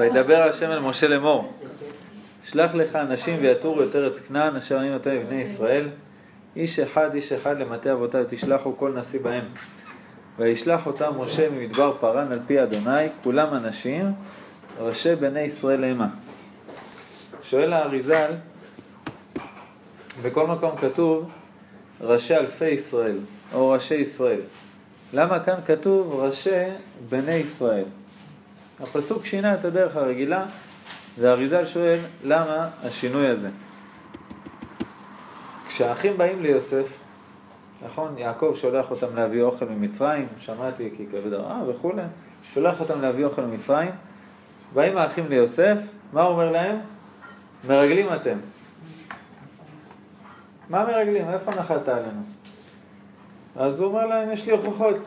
וידבר השם אל משה לאמור, שלח לך אנשים ויתורו את ארץ כנען אשר אני נותן לבני ישראל, איש אחד איש אחד למטה אבותיו תשלחו כל נשיא בהם. וישלח אותם משה ממדבר פרן על פי אדוני, כולם אנשים, ראשי בני ישראל המה. שואל האריזל, בכל מקום כתוב ראשי אלפי ישראל, או ראשי ישראל. למה כאן כתוב ראשי בני ישראל? הפסוק שינה את הדרך הרגילה, והאריזל שואל למה השינוי הזה. כשהאחים באים ליוסף, נכון, יעקב שולח אותם להביא אוכל ממצרים, שמעתי כי כבד הרעה וכולי, שולח אותם להביא אוכל ממצרים, באים האחים ליוסף, מה הוא אומר להם? מרגלים אתם. מה מרגלים? איפה נחת עלינו? אז הוא אומר להם, יש לי הוכחות.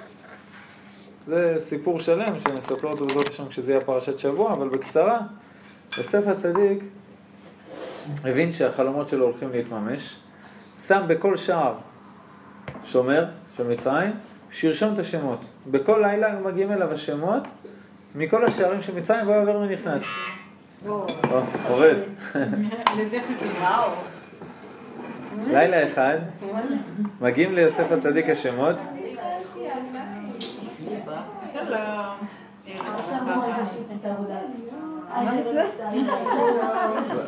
זה סיפור שלם שנספר אותו בזאת השם כשזה יהיה פרשת שבוע, אבל בקצרה, יוסף הצדיק הבין שהחלומות שלו הולכים להתממש, שם בכל שער שומר של מצרים, שירשום את השמות. בכל לילה היו מגיעים אליו השמות מכל השערים של מצרים והוא עובר ונכנס. עובד. לזה חיכינו. לילה אחד, מגיעים ליוסף הצדיק השמות,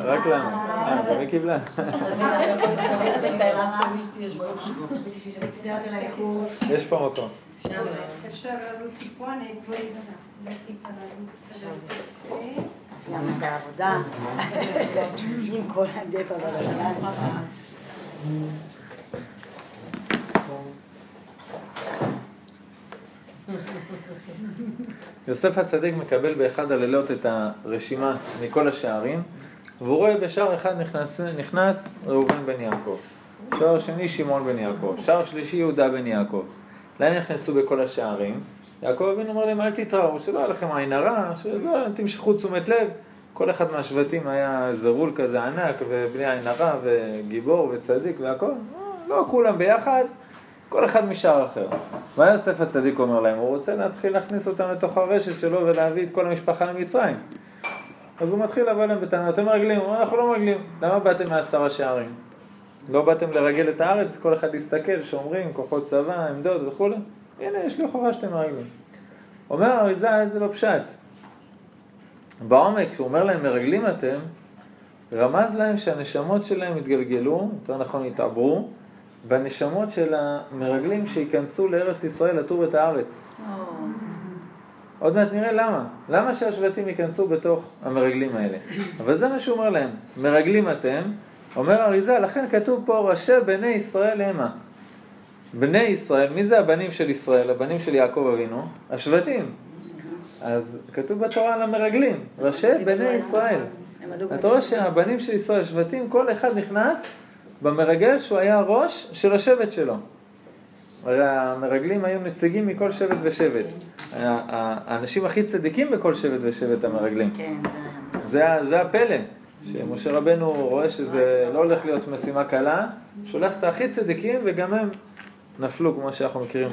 רק לנו. אה, גם היא קיבלה. יש פה מקום. אפשר לזוז טיפונת, סיימנו את העבודה עם כל הדף הבלגן. יוסף הצדיק מקבל באחד הלילות את הרשימה מכל השערים, והוא רואה בשער אחד נכנס, נכנס ראובן בן יעקב, שער שני שמעון בן יעקב, שער שלישי יהודה בן יעקב. לאן נכנסו בכל השערים? יעקב אבינו אומר להם אל תתראו, שלא יהיה לכם עין הרע, שזה, תמשכו תשומת לב. כל אחד מהשבטים היה זרול כזה ענק, ובלי עין הרע, וגיבור וצדיק והכל, לא כולם ביחד, כל אחד משער אחר. מה יוסף הצדיק אומר להם? הוא רוצה להתחיל להכניס אותם לתוך הרשת שלו ולהביא את כל המשפחה למצרים. אז הוא מתחיל לבוא אליהם בטענות, אתם מרגלים? הוא אומר, אנחנו לא מרגלים. למה באתם מעשרה שערים? לא באתם לרגל את הארץ, כל אחד להסתכל, שומרים, כוחות צבא, עמדות וכולי? הנה, יש לי הוכחה שאתם מרגלים. אומר האריזה, זה לא פשט. בעומק, כשהוא אומר להם מרגלים אתם, רמז להם שהנשמות שלהם התגלגלו, יותר נכון התעברו, בנשמות של המרגלים שייכנסו לארץ ישראל לטור את הארץ. עוד מעט נראה למה. למה שהשבטים ייכנסו בתוך המרגלים האלה? אבל זה מה שהוא אומר להם. מרגלים אתם, אומר אריזה, לכן כתוב פה ראשי בני ישראל המה. בני ישראל, מי זה הבנים של ישראל? הבנים של יעקב אבינו? השבטים. אז כתוב בתורה על המרגלים, ראשי בני ישראל. אתה רואה שהבנים של ישראל, שבטים, כל אחד נכנס במרגל שהוא היה הראש של השבט שלו. הרי המרגלים היו נציגים מכל שבט ושבט. האנשים הכי צדיקים בכל שבט ושבט המרגלים. כן, זה, זה הפלא, שמשה רבנו רואה שזה לא הולך להיות משימה קלה, שולח את הכי צדיקים וגם הם נפלו, כמו שאנחנו מכירים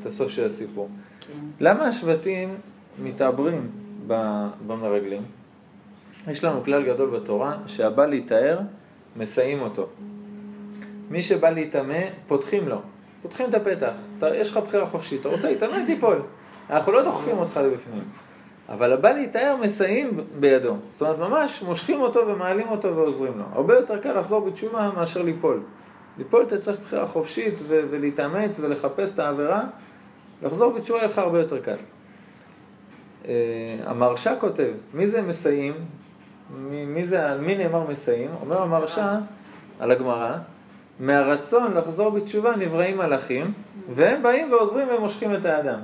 את הסוף של הסיפור. כן. למה השבטים מתעברים במרגלים? יש לנו כלל גדול בתורה, שהבא להיטהר, מסייעים אותו. מי שבא להיטמא, פותחים לו. פותחים את הפתח. אתה, יש לך בחירה חופשית, אתה רוצה להיטמא, תיפול. אנחנו לא דוחפים אותך לבפנים. אבל הבא להיטהר מסייעים בידו. זאת אומרת, ממש מושכים אותו ומעלים אותו ועוזרים לו. הרבה יותר קל לחזור בתשובה מאשר ליפול. ליפול אתה צריך בחירה חופשית ו- ולהתאמץ ולחפש את העבירה. לחזור בתשובה יהיה לך הרבה יותר קל. Uh, המרשה כותב, מי זה מסייעים? מי, מי זה, על מי נאמר מסייעים? אומר המרשה על הגמרא, מהרצון לחזור בתשובה נבראים מלאכים, והם באים ועוזרים ומושכים את האדם.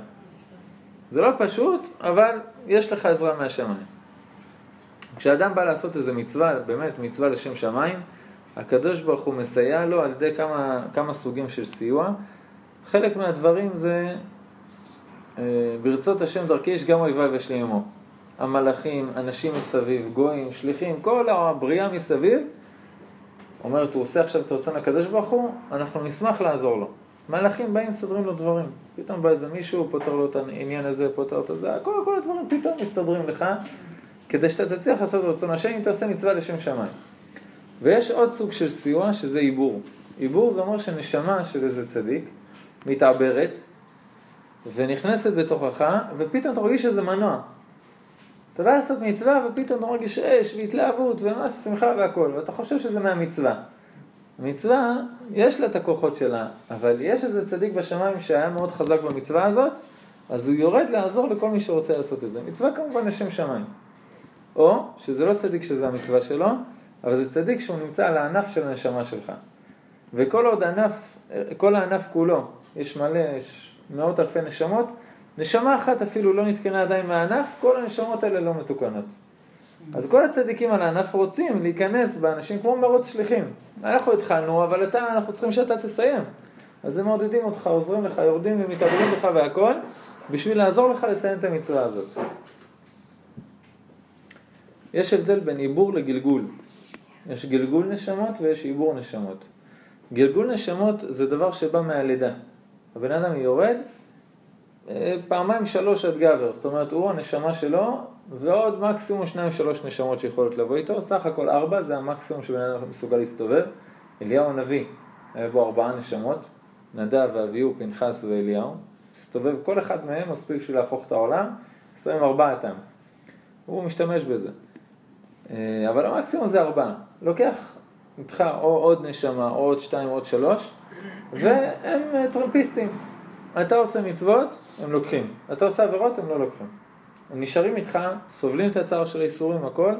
זה לא פשוט, אבל יש לך עזרה מהשמיים. כשאדם בא לעשות איזה מצווה, באמת מצווה לשם שמיים, הקדוש ברוך הוא מסייע לו על ידי כמה, כמה סוגים של סיוע. חלק מהדברים זה אה, ברצות השם דרכי יש גם אויביי וישלים עמו. המלאכים, אנשים מסביב, גויים, שליחים, כל הבריאה מסביב. אומרת, הוא עושה עכשיו את רצון הקדוש ברוך הוא, אנחנו נשמח לעזור לו. מלאכים באים, מסדרים לו דברים. פתאום בא איזה מישהו, פותר לו את העניין הזה, פותר את זה, כל, כל הדברים פתאום מסתדרים לך. כדי שאתה תצליח לעשות רצון השם אם אתה עושה מצווה לשם שמיים. ויש עוד סוג של סיוע שזה עיבור. עיבור זה אומר שנשמה של איזה צדיק מתעברת ונכנסת בתוכך ופתאום אתה מרגיש שזה מנוע. אתה בא לעשות מצווה ופתאום אתה מרגיש אש והתלהבות וממש שמחה והכל ואתה חושב שזה מהמצווה. מצווה, יש לה את הכוחות שלה, אבל יש איזה צדיק בשמיים שהיה מאוד חזק במצווה הזאת, אז הוא יורד לעזור לכל מי שרוצה לעשות את זה. מצווה כמובן לשם שמיים. או שזה לא צדיק שזה המצווה שלו, אבל זה צדיק שהוא נמצא על הענף של הנשמה שלך. וכל עוד ענף, כל הענף כולו, יש מלא, יש מאות אלפי נשמות, נשמה אחת אפילו לא נתקנה עדיין מהענף, כל הנשמות האלה לא מתוקנות. אז כל הצדיקים על הענף רוצים להיכנס באנשים כמו מרוץ שליחים. אנחנו התחלנו, אבל אתה, אנחנו צריכים שאתה תסיים. אז הם מעודדים אותך, עוזרים לך, יורדים ומתעברים לך והכל, בשביל לעזור לך לסיים את המצווה הזאת. יש הבדל בין עיבור לגלגול. יש גלגול נשמות ויש עיבור נשמות. גלגול נשמות זה דבר שבא מהלידה. הבן אדם יורד פעמיים שלוש עד גבר, זאת אומרת הוא הנשמה שלו ועוד מקסימום שניים שלוש נשמות שיכולות לבוא איתו, סך הכל ארבע זה המקסימום שבן אדם מסוגל להסתובב. אליהו הנביא, היה בו ארבעה נשמות, נדב ואביהו, פנחס ואליהו, הסתובב כל אחד מהם מספיק בשביל להפוך את העולם, מסתובב עם ארבעתם. הוא משתמש בזה. אה, אבל המקסימום זה ארבעה. לוקח איתך או עוד נשמה, או עוד שתיים, או עוד שלוש, והם אה, טרמפיסטים. אתה עושה מצוות, הם לוקחים. אתה עושה עבירות, הם לא לוקחים. הם נשארים איתך, סובלים את הצער של האיסורים, הכל.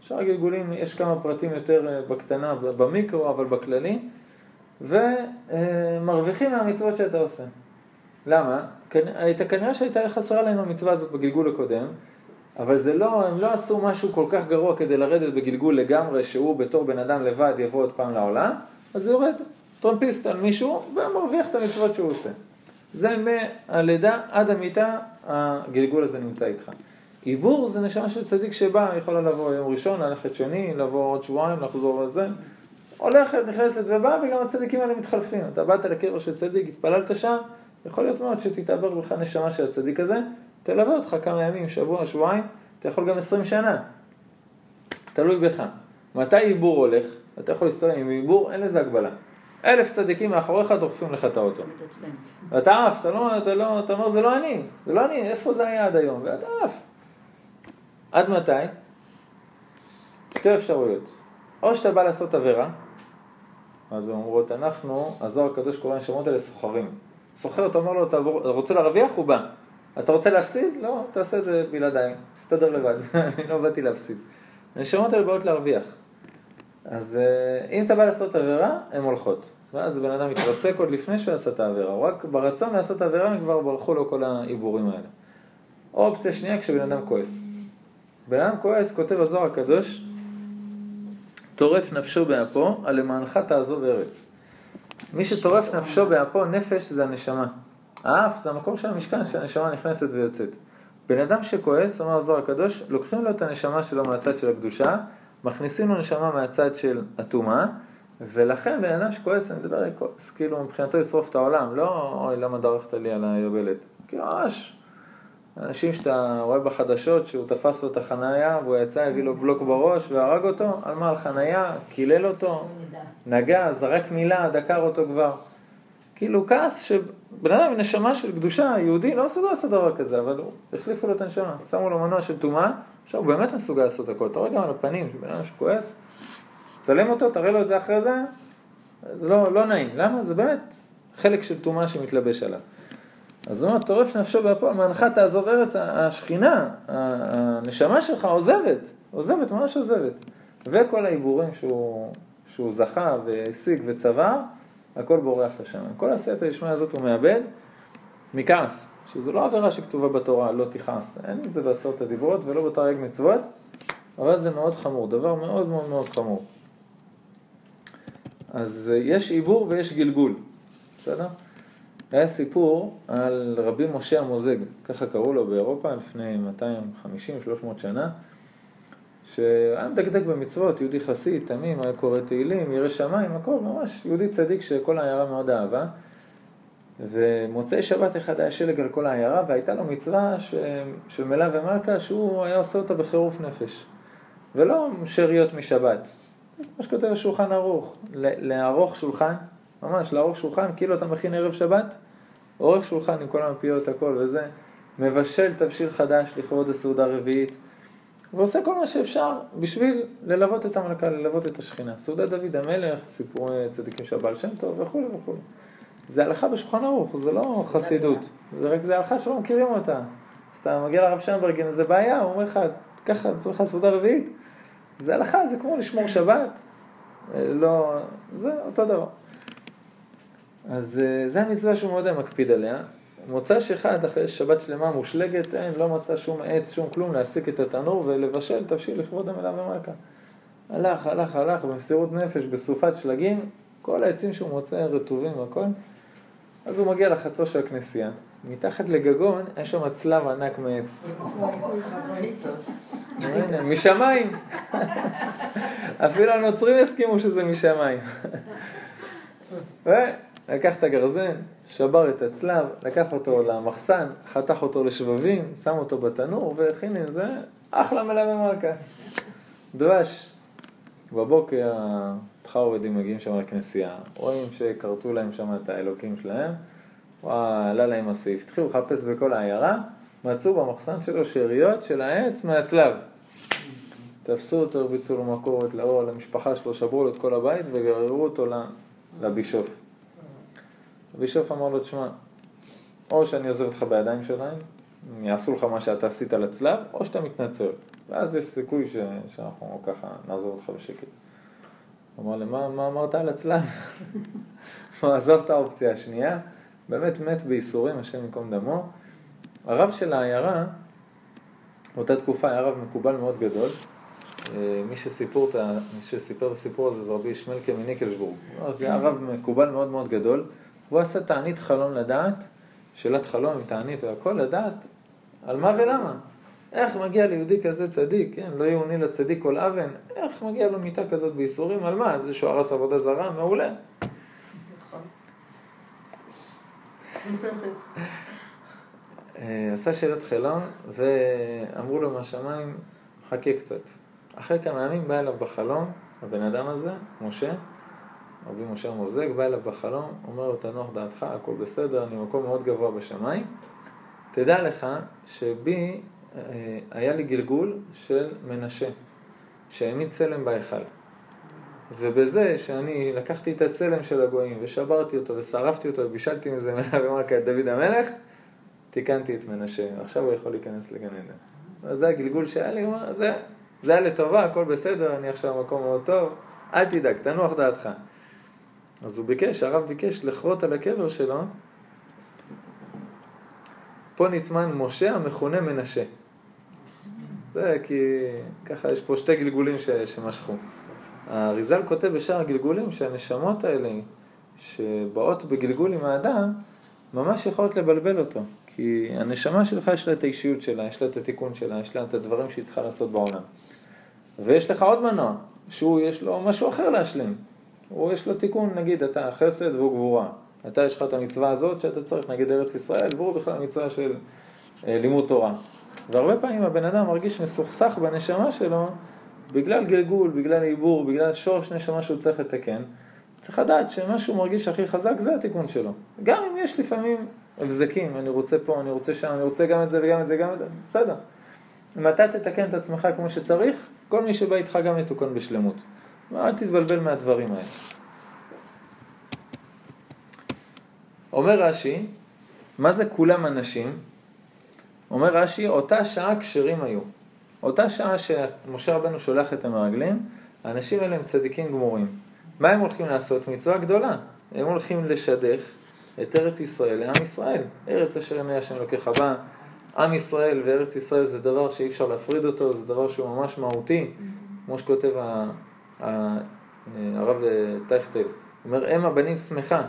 שאר הגלגולים, יש כמה פרטים יותר אה, בקטנה, במיקרו, אבל בכללי, ומרוויחים מהמצוות שאתה עושה. למה? אתה כנראה שהייתה חסרה להם המצווה הזאת בגלגול הקודם, אבל זה לא, הם לא עשו משהו כל כך גרוע כדי לרדת בגלגול לגמרי, שהוא בתור בן אדם לבד יבוא עוד פעם לעולם, אז הוא יורד טרמפיסט על מישהו ומרוויח את המצוות שהוא עושה. זה מהלידה עד המיטה, הגלגול הזה נמצא איתך. עיבור זה נשמה של צדיק שבא, יכולה לבוא יום ראשון, ללכת שני, לבוא עוד שבועיים, לחזור לזה. הולכת, נכנסת ובאה, וגם הצדיקים האלה מתחלפים. אתה באת לקבר של צדיק, התפללת שם, יכול להיות מאוד שתתעבר בך נשמה של הצדיק הזה, תלווה אותך כמה ימים, שבוע, שבועיים, אתה יכול גם עשרים שנה. תלוי בך. מתי עיבור הולך? אתה יכול להסתובב עם עיבור, אין לזה הגבלה. אלף צדיקים מאחוריך דוחפים לך את האוטו. ואתה עף, אתה לא, אתה לא, אתה אומר זה לא אני, זה לא אני, איפה זה היה עד היום? ואתה עף. עד מתי? שתי אפשרויות. או שאתה בא לעשות עבירה, אז אומרות, אנחנו, הזוהר הקדוש קורא לשמות האלה סוחרים. סוחר, אתה אומר לו, אתה רוצה להרוויח? הוא בא. אתה רוצה להפסיד? לא, תעשה את זה בלעדיי, תסתדר לבד, אני לא באתי להפסיד. הנשמות האלה באות להרוויח. אז אה, אם אתה בא לעשות עבירה, הן הולכות. ואז בן אדם מתרסק עוד לפני שהוא עשה את העבירה, רק ברצון לעשות עבירה הם כבר ברחו לו כל העיבורים האלה. או אופציה שנייה כשבן אדם כועס. בן אדם כועס, כותב הזוהר הקדוש, טורף נפשו באפו, על למענך תעזוב ארץ. מי שטורף נפשו באפו, נפש זה הנשמה. האף זה המקום של המשכן שהנשמה נכנסת ויוצאת. בן אדם שכועס, אומר הזוהר הקדוש, לוקחים לו את הנשמה שלו מהצד של הקדושה, מכניסים לו נשמה מהצד של הטומאה, ולכן בן אדם שכועס, אני מדבר על כועס, כאילו מבחינתו ישרוף את העולם, לא אוי למה דרכת לי על היובלת, כאילו ממש אנשים שאתה רואה בחדשות שהוא תפס לו את החנייה והוא יצא, הביא לו בלוק בראש והרג אותו, על מה? על חנייה, קילל אותו, נגע, זרק מילה, דקר אותו כבר. כאילו כעס שבן אדם נשמה של קדושה, יהודי, לא מסוגל לעשות דבר כזה, אבל הוא, החליפו לו את הנשמה, שמו לו מנוע של טומאה, עכשיו הוא באמת מסוגל לעשות הכל, אתה רואה גם על הפנים, בן אדם שכועס, צלם אותו, תראה לו את זה אחרי זה, זה לא, לא נעים, למה? זה באמת חלק של טומאה שמתלבש עליו. אז הוא אומר, טורף נפשו בהפועל, מענך תעזוב ארץ, השכינה, הנשמה שלך עוזבת, עוזבת, ממש עוזבת. וכל העיבורים שהוא, שהוא זכה והשיג וצבר, הכל בורח לשם. כל עשייתא דשמיא הזאת הוא מאבד מכעס, שזו לא עבירה שכתובה בתורה, לא תכעס. אין את זה בעשרות הדיברות ולא בתרי"ג מצוות, אבל זה מאוד חמור, דבר מאוד מאוד מאוד חמור. אז אה, יש עיבור ויש גלגול, בסדר? היה סיפור על רבי משה המוזג, ככה קראו לו באירופה לפני 250-300 שנה, שהיה מדקדק במצוות, יהודי חסיד, תמים, היה קורא תהילים, ירא שמיים, הכל ממש יהודי צדיק שכל העיירה מאוד אהבה. ומוצאי שבת אחד היה שלג על כל העיירה, והייתה לו מצווה ש... של מלה ומלכה שהוא היה עושה אותה בחירוף נפש. ולא שאריות משבת. כמו שכותב השולחן ערוך, לערוך שולחן, ממש לערוך שולחן, כאילו אתה מכין ערב שבת, עורך שולחן עם כל המפיות, הכל וזה, מבשל תבשיל חדש לכבוד הסעודה הרביעית, ועושה כל מה שאפשר בשביל ללוות את המלכה, ללוות את השכינה. סעודת דוד המלך, סיפורי צדיקים של בעל שם טוב וכולי וכולי. זה הלכה בשולחן ערוך, זה לא חסידות, זה רק זה הלכה שלא מכירים אותה. אז אתה מגיע לרב שיינברג עם איזה בעיה, הוא אומר לך, ככה צריך סעודה רביעית. זה הלכה, זה כמו לשמור שבת, אה, לא, זה אותו דבר. אז אה, זה המצווה שהוא מאוד מקפיד עליה. מוצ"ש אחד אחרי שבת שלמה מושלגת, אין, לא מצא שום עץ, שום כלום, להסיק את התנור ולבשל תבשיל לכבוד המילה ומלכה. הלך, הלך, הלך, במסירות נפש, בסופת שלגים, כל העצים שהוא מוצא רטובים והכל. אז הוא מגיע לחצר של הכנסייה, מתחת לגגון יש שם צלב ענק מעץ. משמיים. אפילו הנוצרים הסכימו שזה משמיים. לקח את הגרזן, שבר את הצלב, לקח אותו למחסן, חתך אותו לשבבים, שם אותו בתנור, והכין עם זה אחלה מלווה מלכה. דבש. בבוקר התחרוודים מגיעים שם לכנסייה, רואים שכרתו להם שם את האלוקים שלהם, וואלה, עלה להם הסעיף. התחילו לחפש בכל העיירה, מצאו במחסן שלו שאריות של העץ מהצלב. תפסו אותו, הרביצו לו מכורת לאור, למשפחה שלו, שברו לו את כל הבית וגררו אותו לבישוף. הבישוף אמר לו, תשמע, או שאני עוזב אותך בידיים שלהם, יעשו לך מה שאתה עשית לצלב, או שאתה מתנצל. ואז יש סיכוי ש... שאנחנו ככה נעזוב אותך בשקט. הוא אמר לי, מה, מה אמרת על הצלב? הוא עזוב את האופציה השנייה, באמת מת בייסורים, השם ייקום דמו. הרב של העיירה, באותה תקופה היה רב מקובל מאוד גדול. אה, מי מי שסיפר את הסיפור הזה זה רבי ישמעאל מניקלשבורג. זה היה רב מקובל מאוד מאוד גדול. והוא עשה תענית חלום לדעת, שאלת חלום עם תענית והכל, לדעת על מה ולמה. איך מגיע ליהודי כזה צדיק, כן, לא יאוני לצדיק כל אבן, איך מגיע לו מיטה כזאת בייסורים, על מה? זה שהוא הרס עבודה זרה? מעולה. אה, עשה שאלת חלום, ואמרו לו מהשמיים, חכה קצת. אחרי כמה ימים בא אליו בחלום, הבן אדם הזה, משה, רבי משה מוזג, בא אליו בחלום, אומר לו, תנוח דעתך, הכל בסדר, אני במקום מאוד גבוה בשמיים. תדע לך שבי אה, היה לי גלגול של מנשה, שהעמיד צלם בהיכל. ובזה שאני לקחתי את הצלם של הגויים ושברתי אותו ושרפתי אותו ובישלתי מזה מנה ומלכה את דוד המלך, תיקנתי את מנשה, עכשיו הוא יכול להיכנס לגן עדן. אז זה הגלגול שהיה לי, זה, זה היה לטובה, הכל בסדר, אני עכשיו במקום מאוד טוב, אל תדאג, תנוח דעתך. אז הוא ביקש, הרב ביקש לכרות על הקבר שלו, פה נטמן משה המכונה מנשה. זה כי ככה יש פה שתי גלגולים ש, שמשכו. האריזל כותב בשאר הגלגולים שהנשמות האלה שבאות בגלגול עם האדם, ממש יכולות לבלבל אותו. כי הנשמה שלך יש לה את האישיות שלה, יש לה את התיקון שלה, יש לה את הדברים שהיא צריכה לעשות בעולם. ויש לך עוד מנוע, שהוא יש לו משהו אחר להשלים. הוא יש לו תיקון, נגיד, אתה חסד והוא גבורה. אתה יש לך את המצווה הזאת שאתה צריך, נגיד ארץ ישראל, והוא בכלל מצווה של אה, לימוד תורה. והרבה פעמים הבן אדם מרגיש מסוכסך בנשמה שלו בגלל גלגול, בגלל עיבור, בגלל שורש נשמה שהוא צריך לתקן. צריך לדעת שמה שהוא מרגיש הכי חזק זה התיקון שלו. גם אם יש לפעמים הבזקים, אני רוצה פה, אני רוצה שם, אני רוצה גם את זה וגם את זה, גם את זה, בסדר. אם אתה תתקן את עצמך כמו שצריך, כל מי שבא איתך גם יתוקן בשלמות. אל תתבלבל מהדברים האלה. אומר רש"י, מה זה כולם אנשים? אומר רש"י, אותה שעה כשרים היו. אותה שעה שמשה רבנו שולח את המרגלים, האנשים האלה הם צדיקים גמורים. מה הם הולכים לעשות? מצווה גדולה. הם הולכים לשדך את ארץ ישראל לעם ישראל. ארץ אשר עיני השם לוקח הבא. עם ישראל וארץ ישראל זה דבר שאי אפשר להפריד אותו, זה דבר שהוא ממש מהותי. כמו שכותב הרב טייכטל, הוא אומר, אם הבנים שמחה.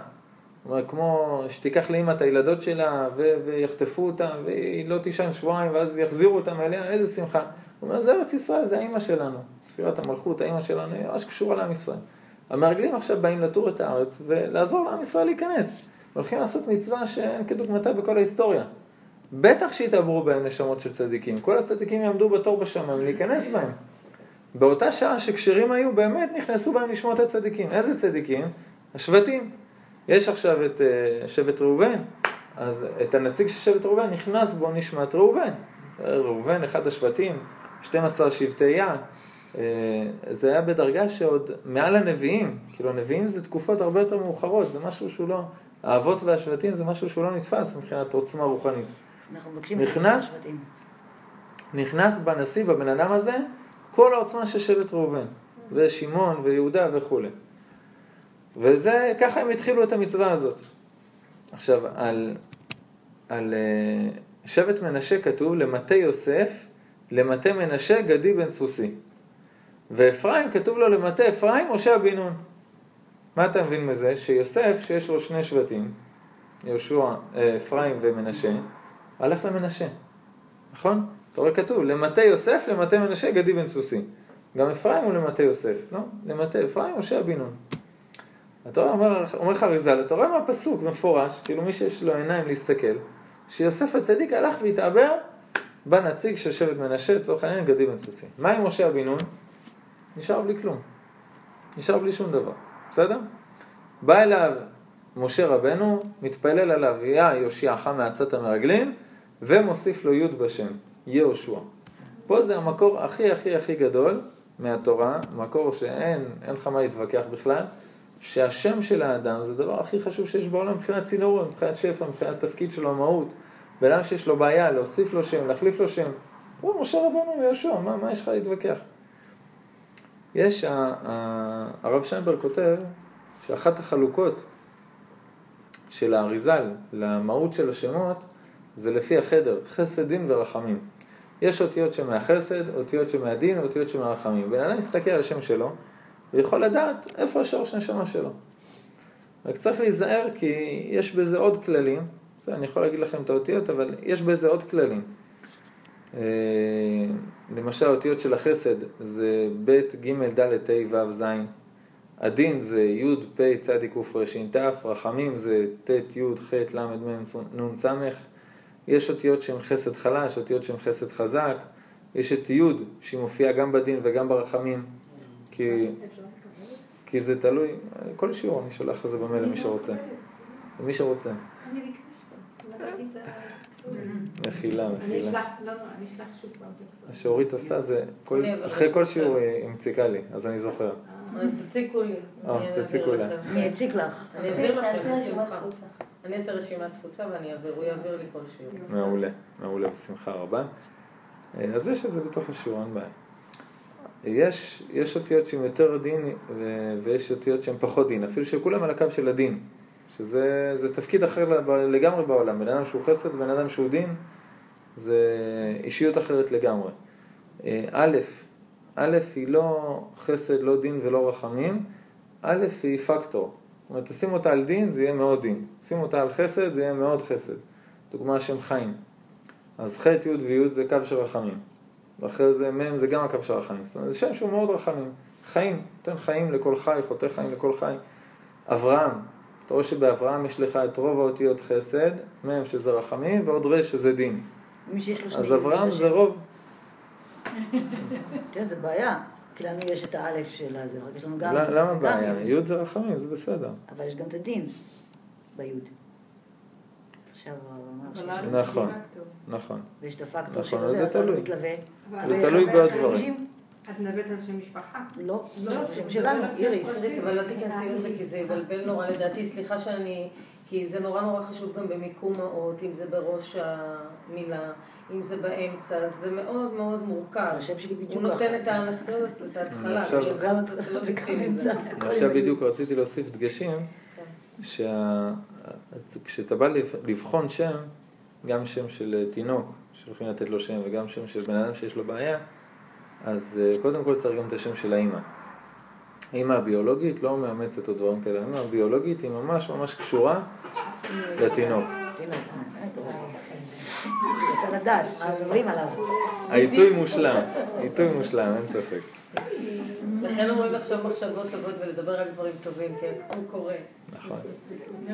הוא אומר, כמו שתיקח לאמא את הילדות שלה ו- ויחטפו אותה והיא לא תישן שבועיים ואז יחזירו אותם אליה, איזה שמחה. הוא אומר, זה ארץ ישראל, זה האמא שלנו. ספירת המלכות, האמא שלנו, היא ממש קשורה לעם ישראל. המרגלים עכשיו באים לטור את הארץ ולעזור לעם ישראל להיכנס. הולכים לעשות מצווה שאין כדוגמתה בכל ההיסטוריה. בטח שיתעברו בהם נשמות של צדיקים. כל הצדיקים יעמדו בתור בשמיים להיכנס בהם. באותה שעה שכשרים היו, באמת נכנסו בהם נשמות הצדיקים. איזה צדיקים? השבטים. יש עכשיו את uh, שבט ראובן, אז את הנציג של שבט ראובן נכנס בו נשמת ראובן. ראובן, אחד השבטים, 12 שבטי יה. Uh, זה היה בדרגה שעוד מעל הנביאים, כאילו הנביאים זה תקופות הרבה יותר מאוחרות, זה משהו שהוא לא, האבות והשבטים זה משהו שהוא לא נתפס מבחינת עוצמה רוחנית. אנחנו מבקשים... נכנס? נכנס בנשיא, בבן אדם הזה, כל העוצמה של שבט ראובן, ושמעון ויהודה וכולי. וזה, ככה הם התחילו את המצווה הזאת. עכשיו, על, על uh, שבט מנשה כתוב, למטה יוסף, למטה מנשה גדי בן סוסי. ואפרים כתוב לו למטה אפרים משה בן נון. מה אתה מבין מזה? שיוסף, שיש לו שני שבטים, יהושע, אה, אפרים ומנשה, הלך למנשה, נכון? אתה רואה כתוב, למטה יוסף, למטה מנשה, גדי בן סוסי. גם אפרים הוא למטה יוסף, לא? למטה אפרים, משה בן נון. אתה רואה, אומר, אומר לך אריזל, אתה רואה מהפסוק מפורש, כאילו מי שיש לו עיניים להסתכל, שיוסף הצדיק הלך והתעבר בנציג של שבט מנשה, לצורך העניין, גדי בן סוסי. מה עם משה בן נון? נשאר בלי כלום. נשאר בלי שום דבר, בסדר? בא אליו משה רבנו, מתפלל עליו, יא יושיעך מעצת המרגלים, ומוסיף לו י' בשם, יהושע. פה זה המקור הכי הכי הכי גדול מהתורה, מקור שאין אין לך מה להתווכח בכלל, שהשם של האדם זה הדבר הכי חשוב שיש בעולם מבחינת צינורות, מבחינת שפע, מבחינת תפקיד שלו, מהות. בן אדם שיש לו בעיה, להוסיף לו שם, להחליף לו שם. פה משה רבנו ויהושע, מה, מה יש לך להתווכח? יש, הרב שיינברג כותב שאחת החלוקות של האריזל למהות של השמות זה לפי החדר, חסד, דין ורחמים. יש אותיות שמהחסד, אותיות שמהדין, אותיות שמהרחמים. בן אדם מסתכל על השם שלו, ויכול לדעת איפה השורש נשמה שלו. רק צריך להיזהר כי יש בזה עוד כללים, בסדר, אני יכול להגיד לכם את האותיות, אבל יש בזה עוד כללים. אה, למשל האותיות של החסד זה ב', ג', ד', ה', ו', ז', הדין זה י', פ', צ', ק', ר', ת', רחמים זה ט', י', ח', ל', מ', נ', ס', יש אותיות שהן חסד חלש, אותיות שהן חסד חזק, יש את י' שהיא מופיעה גם בדין וגם ברחמים, כי, כי זה תלוי, כל שיעור אני שולח את זה במייל למי שרוצה, למי שרוצה. ביקשת. מחילה, אני מחילה. אשלח, לא, לא. מה שאורית עושה זה, אחרי. כל שיעור היא מציקה לי, אז אני זוכר. אז תציקו לי. אה, אני אז תציקו לה. אני אציק לך. אני אעביר לכם. אני אעשה רשימת תפוצה ואני אעביר, הוא יעביר לי כל שיעור. מעולה, מעולה, בשמחה רבה. אה, אז יש את זה בתוך השיעור, אין בעיה. יש, יש אותיות שהן יותר דין ויש אותיות שהן פחות דין, אפילו שכולם על הקו של הדין, שזה זה תפקיד אחר לגמרי בעולם, בן אדם שהוא חסד ובן אדם שהוא דין, זה אישיות אחרת לגמרי. אה, א', א' היא לא חסד, לא דין ולא רחמים, א' היא פקטור. זאת אומרת, תשים אותה על דין, זה יהיה מאוד דין. שים אותה על חסד, זה יהיה מאוד חסד. דוגמה השם חיים. אז ח', י' וי' זה קו של רחמים. ואחרי זה מ' זה גם הקו של רחמים. זאת אומרת, זה שם שהוא מאוד רחמים. חיים, נותן חיים לכל חי, חוטא חיים לכל חי. אברהם, אתה רואה שבאברהם יש לך את רוב האותיות חסד, מ' שזה רחמים, ועוד ר' שזה דין. אז אברהם זה רוב. תראה, זה בעיה. כי לנו יש את האלף של הזה, רק יש לנו גם... למה בעיה? יוד. י' זה רחמים, זה בסדר. אבל יש גם את הדין ביוד. נכון. נכון. ויש את הפקטור נכון, של זה, זה תלוי. מתלווה. זה תלוי מדברת בעוד על- דברים. את מדברת על שם משפחה? לא, לא, לא, שם שלנו, איריס. אבל אל תיכנסי לזה כי זה יבלבל נורא לדעתי, סליחה שאני... כי זה נורא נורא חשוב גם במיקום האות, אם זה בראש המילה, אם זה באמצע, זה מאוד מאוד מורכב. השם שלי בדיוק הוא. נותן את ה- את ההתחלה, עכשיו- לא. עכשיו בדיוק רציתי להוסיף דגשים, שכשאתה בא לב- לבחון שם, גם שם של תינוק, שהולכים לתת לו שם, וגם שם של בן אדם שיש לו בעיה, אז אה, קודם כל צריך גם את השם של האימא. האימא הביולוגית לא מאמצת או דברים כאלה, האימא הביולוגית היא ממש ממש קשורה לתינוק. העיתוי מושלם, עיתוי מושלם, אין ספק. לכן אומרים לחשוב מחשבות טובות ולדבר רק דברים טובים, כי הכל קורה. נכון.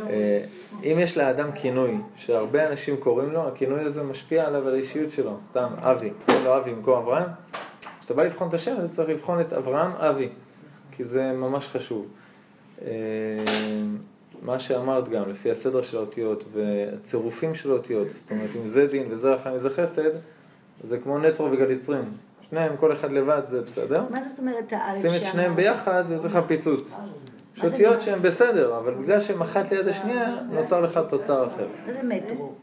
אה, אם יש לאדם כינוי שהרבה אנשים קוראים לו, הכינוי הזה משפיע עליו, על האישיות שלו. סתם, אבי. קוראים לו אבי במקום אברהם. כשאתה בא לבחון את השם, אתה צריך לבחון את אברהם אבי, כי זה ממש חשוב. אה, מה שאמרת גם, לפי הסדר של האותיות והצירופים של האותיות, זאת אומרת, אם זה דין וזה רחם וזה חסד, זה כמו נטרו וגליצרין. שניהם, כל אחד לבד זה בסדר. מה זאת אומרת האלף שים את שם? שניהם ביחד, זה יוצא לך פיצוץ. יש אותיות? שהן בסדר, אבל בגלל שהן אחת ליד השנייה, נוצר לך תוצר אחר. מה זה מטרו?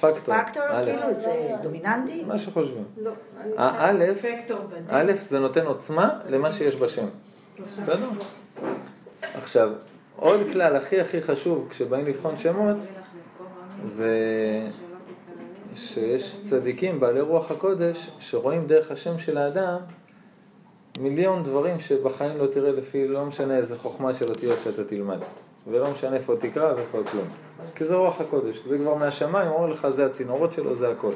פקטור? פקטור. כאילו זה דומיננטי? מה שחושבים. לא. האלף, פקטור בדרך. א' זה נותן עוצמה למה שיש בשם. בסדר? עכשיו, עוד כלל הכי הכי חשוב כשבאים לבחון שמות, זה שיש צדיקים בעלי רוח הקודש שרואים דרך השם של האדם מיליון דברים שבחיים לא תראה לפי, לא משנה איזה חוכמה של אותיות שאתה תלמד. ולא משנה איפה תקרא ואיפה כלום. כי זה רוח הקודש, זה כבר מהשמיים, אומר לך זה הצינורות שלו, זה הכל.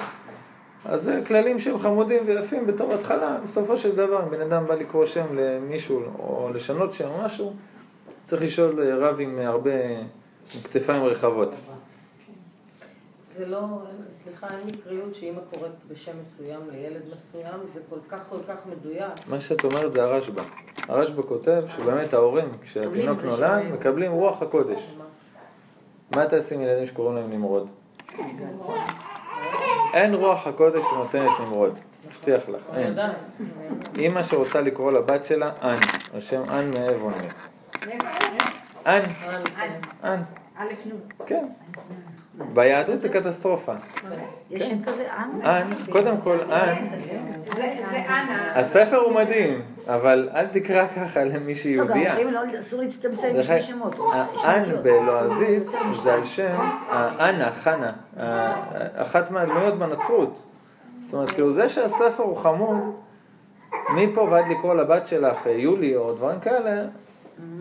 אז זה כללים שהם חמודים ויפים בתור התחלה, בסופו של דבר, אם בן אדם בא לקרוא שם למישהו או לשנות שם או משהו, צריך לשאול רב עם הרבה, כתפיים רחבות. זה לא, סליחה, אין מקריות שאימא קוראת בשם מסוים לילד מסוים, זה כל כך כל כך מדויק. מה שאת אומרת זה הרשב"א. הרשב"א כותב שבאמת ההורים, כשהתינוק נולד. מקבלים רוח הקודש. מה? תעשי עם ילדים שקוראים להם נמרוד? אין רוח הקודש שנותנת נמרוד, מבטיח לך, אין. אימא שרוצה לקרוא לבת שלה אן, על שם אן מאבון. אן, אן, א' נו. כן. ביהדות זה קטסטרופה. יש שם כזה אנ? אן, קודם כל אן, זה זה אנה. הספר הוא מדהים, אבל אל תקרא ככה למישהי לא, גם יהודייה. אומרים לא, אסור להצטמצם בשביל שמות. האן אותיות. בלועזית זה על שם האנה, חנה, ה- אחת מהדמויות בנצרות. זאת אומרת, כאילו זה שהספר הוא חמוד, מפה ועד לקרוא לבת שלך אה, יולי או דברים כאלה,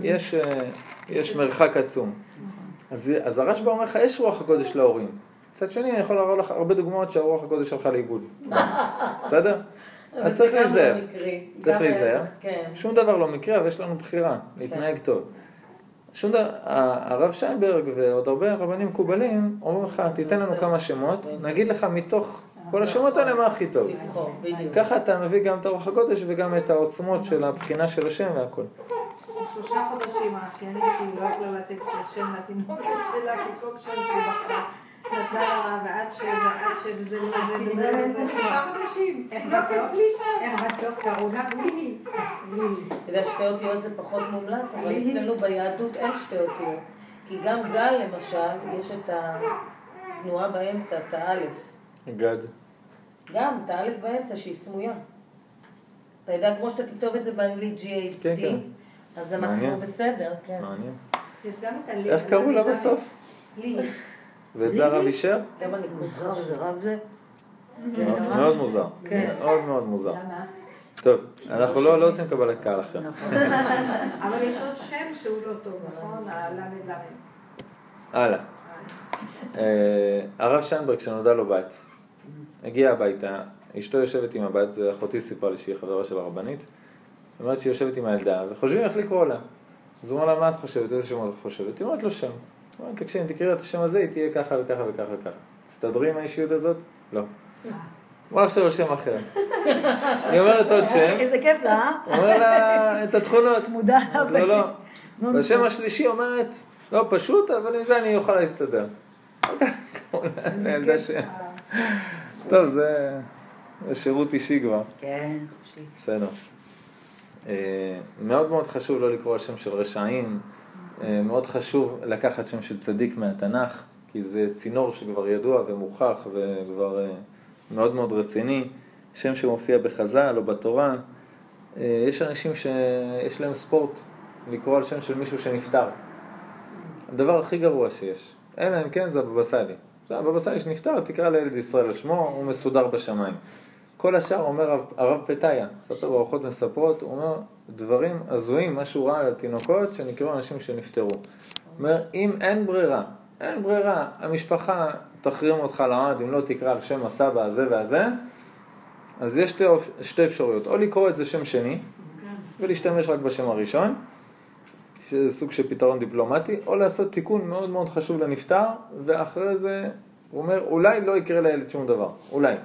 יש, אה, יש מרחק עצום. אז, אז הרשב"א אומר לך, יש רוח הקודש להורים. מצד שני, אני יכול להראות לך הרבה דוגמאות שהרוח הקודש הלכה לאיבוד. בסדר? אז צריך להיזהר. לא מקרי. צריך להיזהר. כן. שום דבר לא מקרה, אבל יש לנו בחירה, להתנהג טוב. שום דבר, הרב שיינברג ועוד הרבה רבנים מקובלים אומרים לך, תיתן לנו כמה שמות, נגיד לך מתוך כל השמות האלה מה הכי טוב. לבחור, בדיוק. ככה אתה מביא גם את הרוח הקודש וגם את העוצמות של הבחינה של השם והכל. שלושה חודשים האחיינית שלי לא יכלה לתת את השם לתינוקת שלה, כי כל שם שהיא בחרה נתנה לה ועד ש... ועד ש... וזה לא זה וזה וזה. שלושה חודשים. איך לא בסוף? איך בסוף קראו לה בלי? אתה יודע, שתי אותיות זה פחות מומלץ, אבל אצלנו ביהדות אין שתי אותיות. כי גם גל, למשל, יש את התנועה באמצע, את האלף. גד. גם, את האלף באמצע שהיא סמויה. אתה יודע, כמו שאתה תכתוב את זה באנגלית כן, G-A-T, כן. אז אנחנו מעניין. בסדר, כן. מעניין. יש גם את הלי. איך קראו לה בסוף? לי. ואת זה הרב אישר? גם הניקוד מוזר. זה רב זה? מאוד- מאוד מוזר. כן. מאוד מאוד מוזר. למה? טוב, אנחנו לא לא עושים קבלת קהל עכשיו. אבל יש עוד שם שהוא לא טוב, נכון? הלאה. אה, הרב שיינברג, כשנודע לו בת, הגיע הביתה, אשתו יושבת עם הבת, זה אחותי סיפרה לי שהיא חברה של הרבנית, אומרת שהיא יושבת עם הילדה, וחושבים איך לקרוא לה. אז הוא אומר לה, מה את חושבת? איזה שם את חושבת? היא אומרת לו שם. הוא אומר, תקשיב, אם תקראי את השם הזה, היא תהיה ככה וככה וככה וככה. תסתדרי עם האישיות הזאת? לא. אומר עכשיו על שם אחר. היא אומרת עוד שם, איזה כיף לה, אה? הוא אומר לה את התכונות. צמודה. לא, לא. והשם השלישי אומרת, לא פשוט, אבל עם זה אני אוכל להסתדר. טוב, זה זה שירות אישי כבר. כן. בסדר. אה, מאוד מאוד חשוב לא לקרוא על שם של רשעים, אה, מאוד חשוב לקחת שם של צדיק מהתנ"ך, כי זה צינור שכבר ידוע ומוכח וכבר אה, מאוד מאוד רציני, שם שמופיע בחז"ל או בתורה. יש אנשים שיש להם ספורט לקרוא על שם של מישהו שנפטר. הדבר הכי גרוע שיש, אלא אם כן זה הבבא סאלי. הבבא סאלי שנפטר, תקרא לילד ישראל על שמו, הוא מסודר בשמיים. כל השאר אומר הרב- פתאיה, מספר באורחות מספרות, הוא אומר דברים הזויים, מה שהוא ראה על תינוקות שנקראו אנשים שנפטרו. הוא אומר, אם אין ברירה, אין ברירה, המשפחה תחרים אותך לעד אם לא תקרא על שם הסבא הזה והזה, אז יש שתי, שתי אפשרויות, או לקרוא את זה שם שני, ולהשתמש רק בשם הראשון, שזה סוג של פתרון דיפלומטי, או לעשות תיקון מאוד מאוד חשוב לנפטר, ואחרי זה הוא אומר, אולי לא יקרה לילד שום דבר, אולי.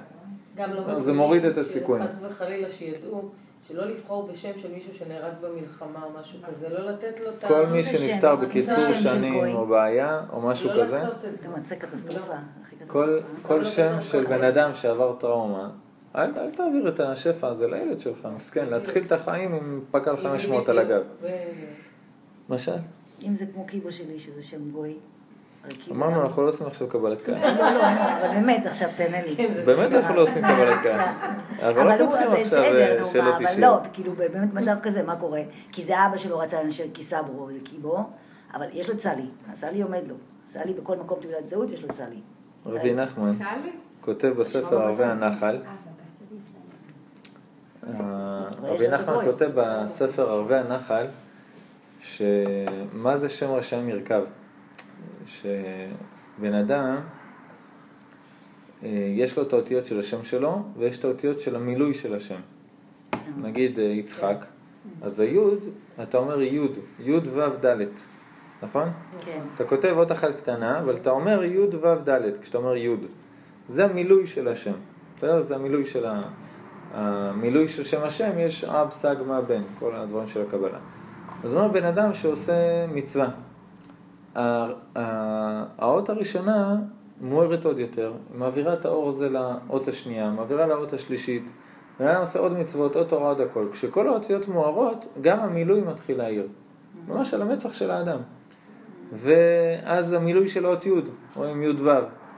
גם לא זה מובילים, מוריד את הסיכון. חס וחלילה שידעו שלא לבחור בשם של מישהו שנהרג במלחמה או משהו כזה, לא לתת לו את ה... כל מי זה שנפטר זה בקיצור שנים. או בעיה או משהו לא כזה, זה זה. מצא קטסטרופה. לא. כל, קטסטרופה. כל לא שם של. בן אדם שעבר טראומה, אל, אל תעביר את השפע הזה לילד שלך, מסכן, להתחיל את החיים עם פק"ל 500 על הגב. ו- מה שאלת? אם זה כמו קיבו שלי, שזה שם גוי. קיבו- אמרנו, אנחנו לא עושים עכשיו קבלת קהל. לא, לא, אני- אבל באמת, עכשיו תענה לי. כן, באמת אנחנו לא עושים קבלת קהל. אבל לא פותחים עכשיו אה, שאלות מה, אבל אישיות. לא, כאילו באמת מצב כזה, מה קורה? כי זה אבא שלו רצה לנשר כיסברו, זה קיבו, אבל יש לו צלי, הסלי עומד לו. סלי בכל מקום תעודת זהות יש לו צלי. רבי נחמן? כותב בספר ערבי הנחל, אה, יש רבי נחמן. כותב בספר ערבי הנחל, שמה זה שם רשעים ירכב? שבן אדם, אה, יש לו את האותיות של השם שלו, ויש את האותיות של המילוי של השם. נגיד אה, יצחק, אז היוד, אתה אומר יוד, יוד וו ד', נכון? כן. אתה כותב אות אחת קטנה, אבל אתה אומר י' ו' ד', כשאתה אומר י'. זה המילוי של השם. בסדר? זה המילוי של ה... המילוי של שם השם, יש אב, סג, מה, בן, כל הדברים של הקבלה. אז אומר בן אדם שעושה מצווה. האות הראשונה מוארת עוד יותר, מעבירה את האור הזה לאות השנייה, מעבירה לאות השלישית, בן עושה עוד מצוות, עוד תורה, עוד הכל. כשכל האותיות מוארות, גם המילוי מתחיל להעיר. ממש על המצח של האדם. ואז המילוי של אות י', רואים י' ו',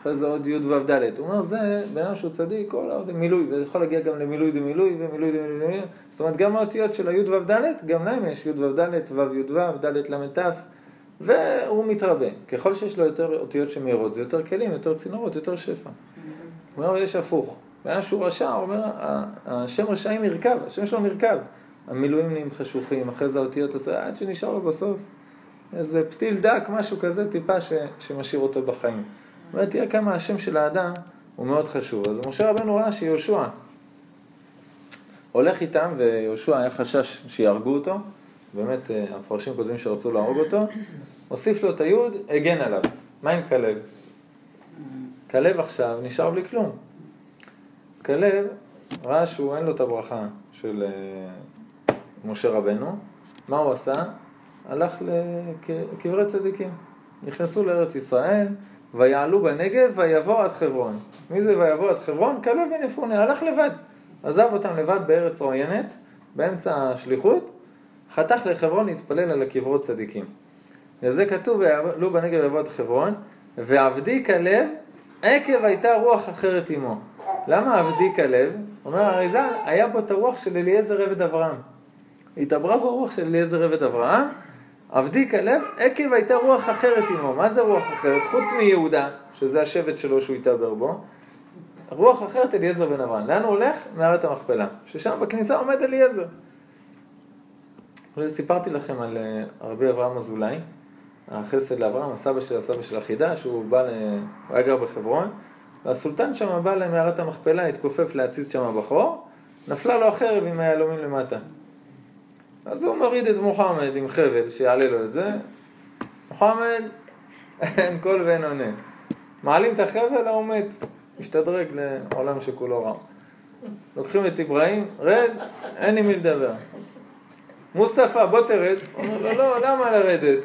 אחרי זה עוד י' ו' ד'. הוא אומר, זה בן אדם שהוא צדיק, כל העוד מילוי, וזה יכול להגיע גם למילוי דמילוי ומילוי דמילוי דמילוי. זאת אומרת, גם האותיות של הי' ו' ד', גם להם יש י' ו' ד', ו' י' ו', ד' ל' ת', והוא מתרבה. ככל שיש לו יותר אותיות שמאירות, זה יותר כלים, יותר צינורות, יותר שפע. הוא אומר, יש הפוך. בן שהוא רשע, הוא אומר, "ה- השם רשעים נרכב, השם שלו נרכב. המילואים נהיים חשוכים, אחרי זה האותיות עושה, עד שנשאר לו בסוף איזה פתיל דק, משהו כזה, טיפה ש, שמשאיר אותו בחיים. זאת אומרת, תראה כמה השם של האדם הוא מאוד חשוב. אז משה רבנו ראה שיהושע הולך איתם, ויהושע היה חשש שיהרגו אותו, באמת אה, המפרשים כותבים שרצו להרוג אותו, הוסיף לו את היוד, הגן עליו. מה עם כלב? כלב עכשיו נשאר בלי כלום. כלב ראה שהוא אין לו את הברכה של אה, משה רבנו, מה הוא עשה? הלך לקברי צדיקים. נכנסו לארץ ישראל, ויעלו בנגב, ויבוא עד חברון. מי זה ויבוא עד חברון? כלב בן יפונה, הלך לבד. עזב אותם לבד בארץ עוינת, באמצע השליחות, חתך לחברון להתפלל על הקברות צדיקים. וזה כתוב, ויעלו בנגב עד חברון, ועבדי כלב, עקב הייתה רוח אחרת עמו. למה עבדי כלב? אומר האריזל, היה בו את הרוח של אליעזר עבד אברהם. התעברה בו רוח של אליעזר עבד אברהם, עבדי כלב, עקב הייתה רוח אחרת עמו. מה זה רוח אחרת? חוץ מיהודה, שזה השבט שלו שהוא התעבר בו, רוח אחרת אליעזר בן אברהם. לאן הוא הולך? מערת המכפלה. ששם בכניסה עומד אליעזר. סיפרתי לכם על אה, רבי אברהם אזולאי, החסד לאברהם, הסבא של הסבא של החידה, שהוא בא, ל... הוא היה גר בחברון, והסולטן שם בא למערת המכפלה, התכופף להציץ שם בחור, נפלה לו החרב עם היהלומים למטה. אז הוא מוריד את מוחמד עם חבל, שיעלה לו את זה. מוחמד, אין קול ואין עונה. מעלים את החבל, ההוא מת. משתדרג לעולם שכולו רע. לוקחים את אברהים, רד, אין עם מי לדבר. מוסטפא, בוא תרד. אומר לו, לא, למה לרדת?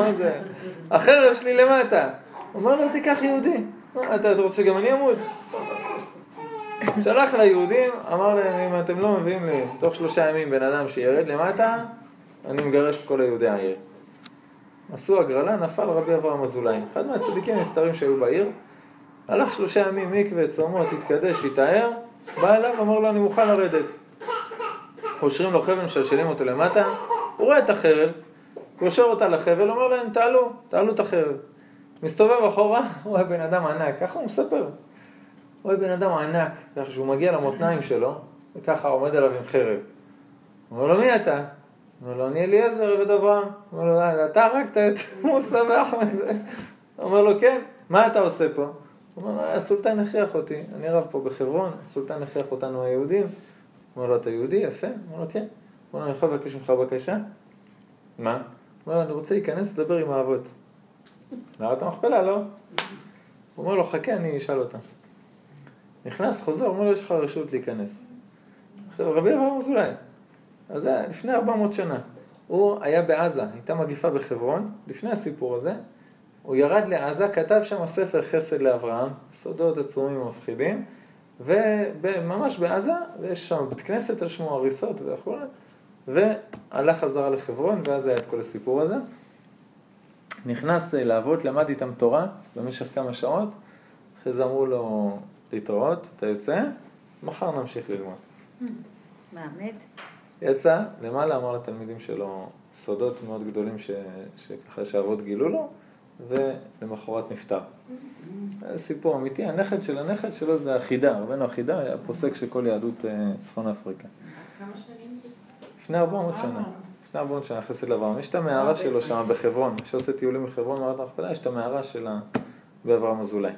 החרב שלי למטה. אומר לו, תיקח יהודי. אתה רוצה שגם אני אמות? שלח ליהודים, אמר להם, אם אתם לא מביאים לי תוך שלושה ימים בן אדם שירד למטה, אני מגרש את כל היהודי העיר. עשו הגרלה, נפל רבי אברהם אזולאי, אחד מהצדיקים הנסתרים שהיו בעיר, הלך שלושה ימים מקווה, צומות, התקדש, התאר, בא אליו, אמר לו, אני מוכן לרדת. קושרים לו חבל, משלשלים אותו למטה, הוא רואה את החרב, קושר אותה לחבל, אומר להם, תעלו, תעלו את החרב. מסתובב אחורה, רואה בן אדם ענק, ככה הוא מספר. רואה בן אדם ענק, ככה שהוא מגיע למותניים שלו, וככה עומד עליו עם חרב. הוא אומר לו, מי אתה? הוא אומר לו, אני אליעזר עבד אברהם. הוא אומר לו, אתה הרגת את מוסא ואחמד. הוא אומר לו, כן, מה אתה עושה פה? הוא אומר לו, הסולטן הכריח אותי, אני רב פה בחברון, הסולטן הכריח אותנו היהודים. אומר לו, אתה יהודי? יפה. אומר לו, כן. אומר לו, אני יכול לבקש ממך בקשה? מה? אומר לו, אני רוצה להיכנס לדבר עם האבות. מערת המכפלה, לא? הוא אומר לו, חכה, אני אשאל אותם. נכנס, חוזר, אומר לו, יש לך רשות להיכנס. עכשיו, רבי אברהם אזולאי, אז זה לפני 400 שנה. הוא היה בעזה, הייתה מגיפה בחברון, לפני הסיפור הזה. הוא ירד לעזה, כתב שם ספר חסד לאברהם, סודות עצומים ומפחידים, וממש בעזה, ויש שם בית כנסת על שמו, הריסות וכו', והלך חזרה לחברון, ואז היה את כל הסיפור הזה. נכנס לאבות, למד איתם תורה במשך כמה שעות, אחרי זה אמרו לו להתראות, אתה יוצא, מחר נמשיך ללמוד. מאמת. יצא, למעלה אמר לתלמידים שלו סודות מאוד גדולים ש... שככה שהאבות גילו לו, ולמחרת נפטר. סיפור אמיתי, הנכד של הנכד שלו זה החידה, רבנו החידה היה פוסק של כל יהדות אה, צפון אפריקה. לפני 400 שנה, לפני 400 שנה חסד לאברהם, יש את המערה שלו שם בחברון, מי שעושה טיולים בחברון, מערת המכפלה, יש את המערה שלה באברהם אזולאי.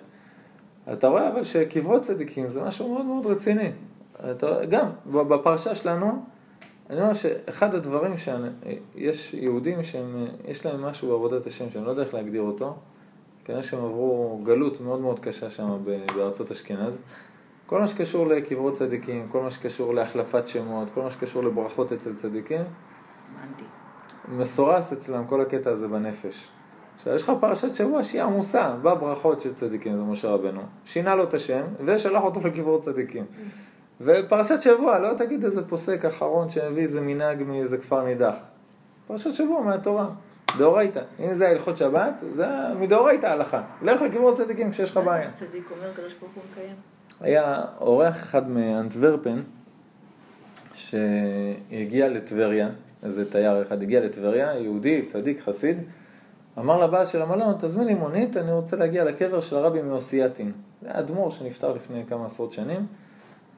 אתה רואה אבל שקברות צדיקים זה משהו מאוד מאוד רציני. אתה, גם בפרשה שלנו, אני אומר שאחד הדברים שיש יהודים שיש להם משהו בעבודת השם, שאני לא יודע איך להגדיר אותו, כנראה שהם עברו גלות מאוד מאוד קשה שם בארצות אשכנז. כל מה שקשור לקברות צדיקים, כל מה שקשור להחלפת שמות, כל מה שקשור לברכות אצל צדיקים. מסורס אצלם כל הקטע הזה בנפש. עכשיו, יש לך פרשת שבוע שהיא עמוסה בברכות של צדיקים, זה משה רבנו. שינה לו את השם ושלח אותו לקברות צדיקים. ופרשת שבוע, לא תגיד איזה פוסק אחרון שהביא איזה מנהג מאיזה כפר נידח. פרשת שבוע מהתורה, דאורייתא. אם זה הלכות שבת, זה מדאורייתא הלכה. לך לקברות צדיקים כשיש לך בעיה. צדיק אומר, הקדוש ברוך הוא מקיים. היה אורח אחד מאנטוורפן שהגיע לטבריה, איזה תייר אחד הגיע לטבריה, יהודי, צדיק, חסיד, אמר לבעל של המלון, תזמין לי מונית, אני רוצה להגיע לקבר של הרבי מאוסייתין. זה היה אדמו"ר שנפטר לפני כמה עשרות שנים.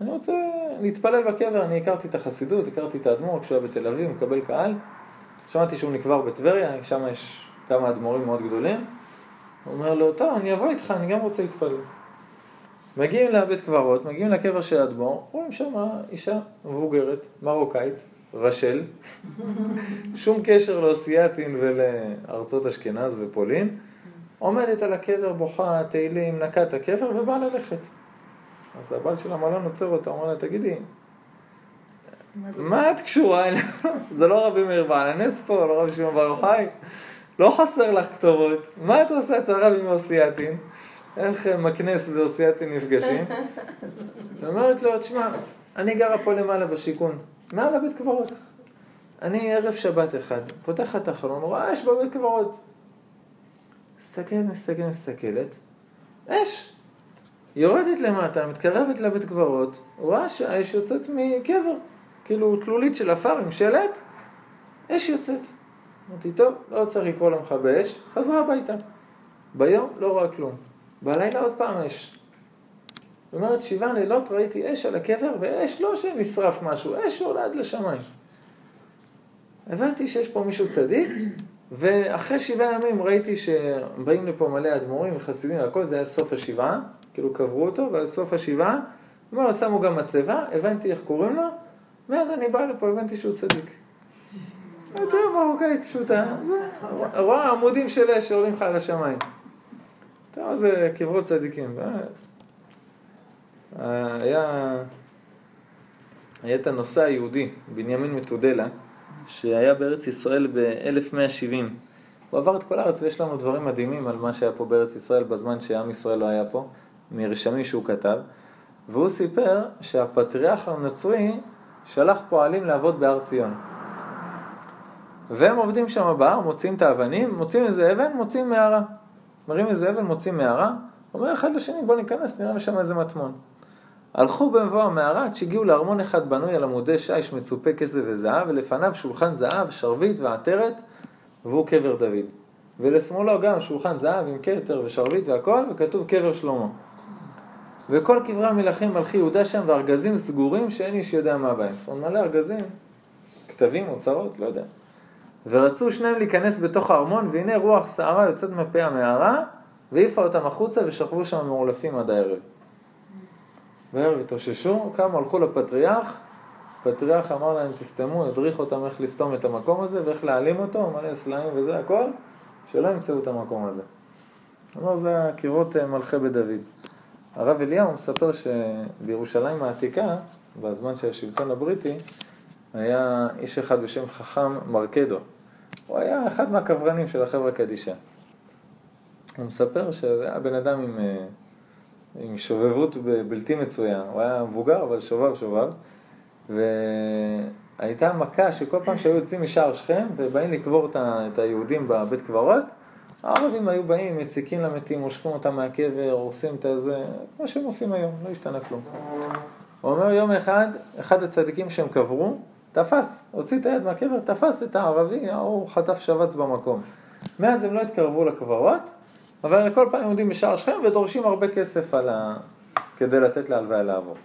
אני רוצה להתפלל בקבר, אני הכרתי את החסידות, הכרתי את האדמו"ר כשהוא היה בתל אביב, מקבל קהל. שמעתי שהוא נקבר בטבריה, שם יש כמה אדמו"רים מאוד גדולים. הוא אומר לו, טוב, אני אבוא איתך, אני גם רוצה להתפלל. מגיעים לבית קברות, מגיעים לקבר של האדמו"ר, רואים שם אישה מבוגרת, מרוקאית, רשל, שום קשר לאוסייתין ולארצות אשכנז ופולין, עומדת על הקבר, בוכה תהילים, נקה את הקבר ובאה ללכת. אז הבעל של המלון עוצר אותה, אומר לה, תגידי, מה את קשורה אליה? זה לא רבי מאיר בעל הנס פה, לא רבי שמעון בר יוחאי? לא חסר לך כתובות. מה את עושה אצל רבי מאוסייתין? איך מקנס ואוסייתין נפגשים? ואומרת לו, תשמע, אני גרה פה למעלה בשיכון, מעל הבית קברות. אני ערב שבת אחד, פותחת את החלון, רואה אש בבית קברות. מסתכלת, מסתכלת, מסתכלת, אש. יורדת למטה, מתקרבת לבית קברות, רואה שהאש יוצאת מקבר. כאילו תלולית של עפר עם שלט, אש יוצאת. אמרתי, טוב, לא צריך לקרוא למכבי אש, חזרה הביתה. ביום לא רואה כלום. בלילה עוד פעם אש. זאת אומרת, שבעה לילות ראיתי אש על הקבר, ואש לא שנשרף משהו, אש שעולה עד לשמיים. הבנתי שיש פה מישהו צדיק, ואחרי שבעה ימים ראיתי שבאים לפה מלא אדמו"רים וחסידים והכל, זה היה סוף השבעה, כאילו קברו אותו, ואז סוף השבעה, אמרו, שמו גם מצבה, הבנתי איך קוראים לו, ואז אני בא לפה, הבנתי שהוא צדיק. אמרתי, מרוקאית פשוטה, זה, רואה עמודים של אש שעולים לך על השמיים. טוב, זה קברות צדיקים. היה, היה את הנושא היהודי, בנימין מתודלה, שהיה בארץ ישראל ב-1170. הוא עבר את כל הארץ ויש לנו דברים מדהימים על מה שהיה פה בארץ ישראל בזמן שעם ישראל לא היה פה, מרשמים שהוא כתב. והוא סיפר שהפטריארך הנוצרי שלח פועלים לעבוד בהר ציון. והם עובדים שם בהר, מוצאים את האבנים, מוצאים איזה אבן, מוצאים מערה. מראים איזה אבן, מוצאים מערה, אומר אחד לשני בוא ניכנס, נראה לשם איזה מטמון. הלכו במבוא המערה עד שהגיעו לארמון אחד בנוי על עמודי שיש מצופה כסף וזהב, ולפניו שולחן זהב, שרביט ועטרת, והוא קבר דוד. ולשמאלו גם שולחן זהב עם כתר ושרביט והכל, וכתוב קבר שלמה. וכל קברי המלכים מלכי יהודה שם, וארגזים סגורים שאין איש יודע מה בהם. זאת אומרת, מלא ארגזים, כתבים, אוצרות, לא יודע. ורצו שניהם להיכנס בתוך הארמון, והנה רוח שערה יוצאת מפה המערה, והעיפה אותם החוצה ושכבו שם מעולפים עד הערב. בערב התאוששו, קמו, הלכו לפטריארך, הפטריארך אמר להם, תסתמו, הדריך אותם איך לסתום את המקום הזה ואיך להעלים אותו, מלא סלעים וזה הכל, שלא ימצאו את המקום הזה. אמר, זה הקירות אה, מלכי בית דוד. הרב אליהו מספר שבירושלים העתיקה, בזמן של השלטון הבריטי, היה איש אחד בשם חכם מרקדו. הוא היה אחד מהקברנים של החברה קדישא. הוא מספר שזה היה בן אדם עם, אה, עם שובבות בלתי מצויה. הוא היה מבוגר, אבל שובב שובב. והייתה מכה שכל פעם שהיו יוצאים משער שכם ובאים לקבור את היהודים בבית קברות, הערבים היו באים, מציקים למתים, מושכים אותם מהקבר, הורסים את הזה, כמו שהם עושים היום, לא השתנה כלום. הוא אומר יום אחד, אחד הצדיקים שהם קברו, תפס, הוציא את היד מהקבר, תפס את הערבי, הוא חטף שבץ במקום. מאז הם לא התקרבו לקברות, אבל כל פעם עומדים בשער שכם ודורשים הרבה כסף ה... כדי לתת להלוויה לעבור.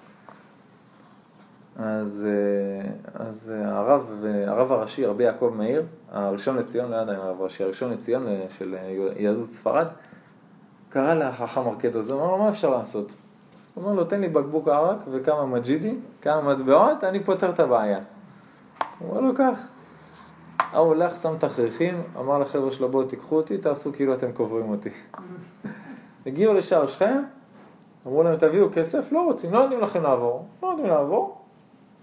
אז, אה, אז אה, הרב, הרב הראשי, רבי יעקב מאיר, הראשון לציון, לא יודע אם הרב הראשי, הראשון לציון אה, של יהדות ספרד, קרא לחכם ארקדו, הוא אמר לו, מה אפשר לעשות? הוא אומר לו, תן לי בקבוק ערק וכמה מג'ידי, כמה מטבעות, אני פותר את הבעיה. הוא אומר לו, קח. ההוא הולך, שם תכריכים, אמר לחבר'ה שלו, בואו תיקחו אותי, תעשו כאילו אתם קוברים אותי. הגיעו לשער שכם, אמרו להם, תביאו כסף, לא רוצים, לא יודעים לכם לעבור, לא יודעים לעבור,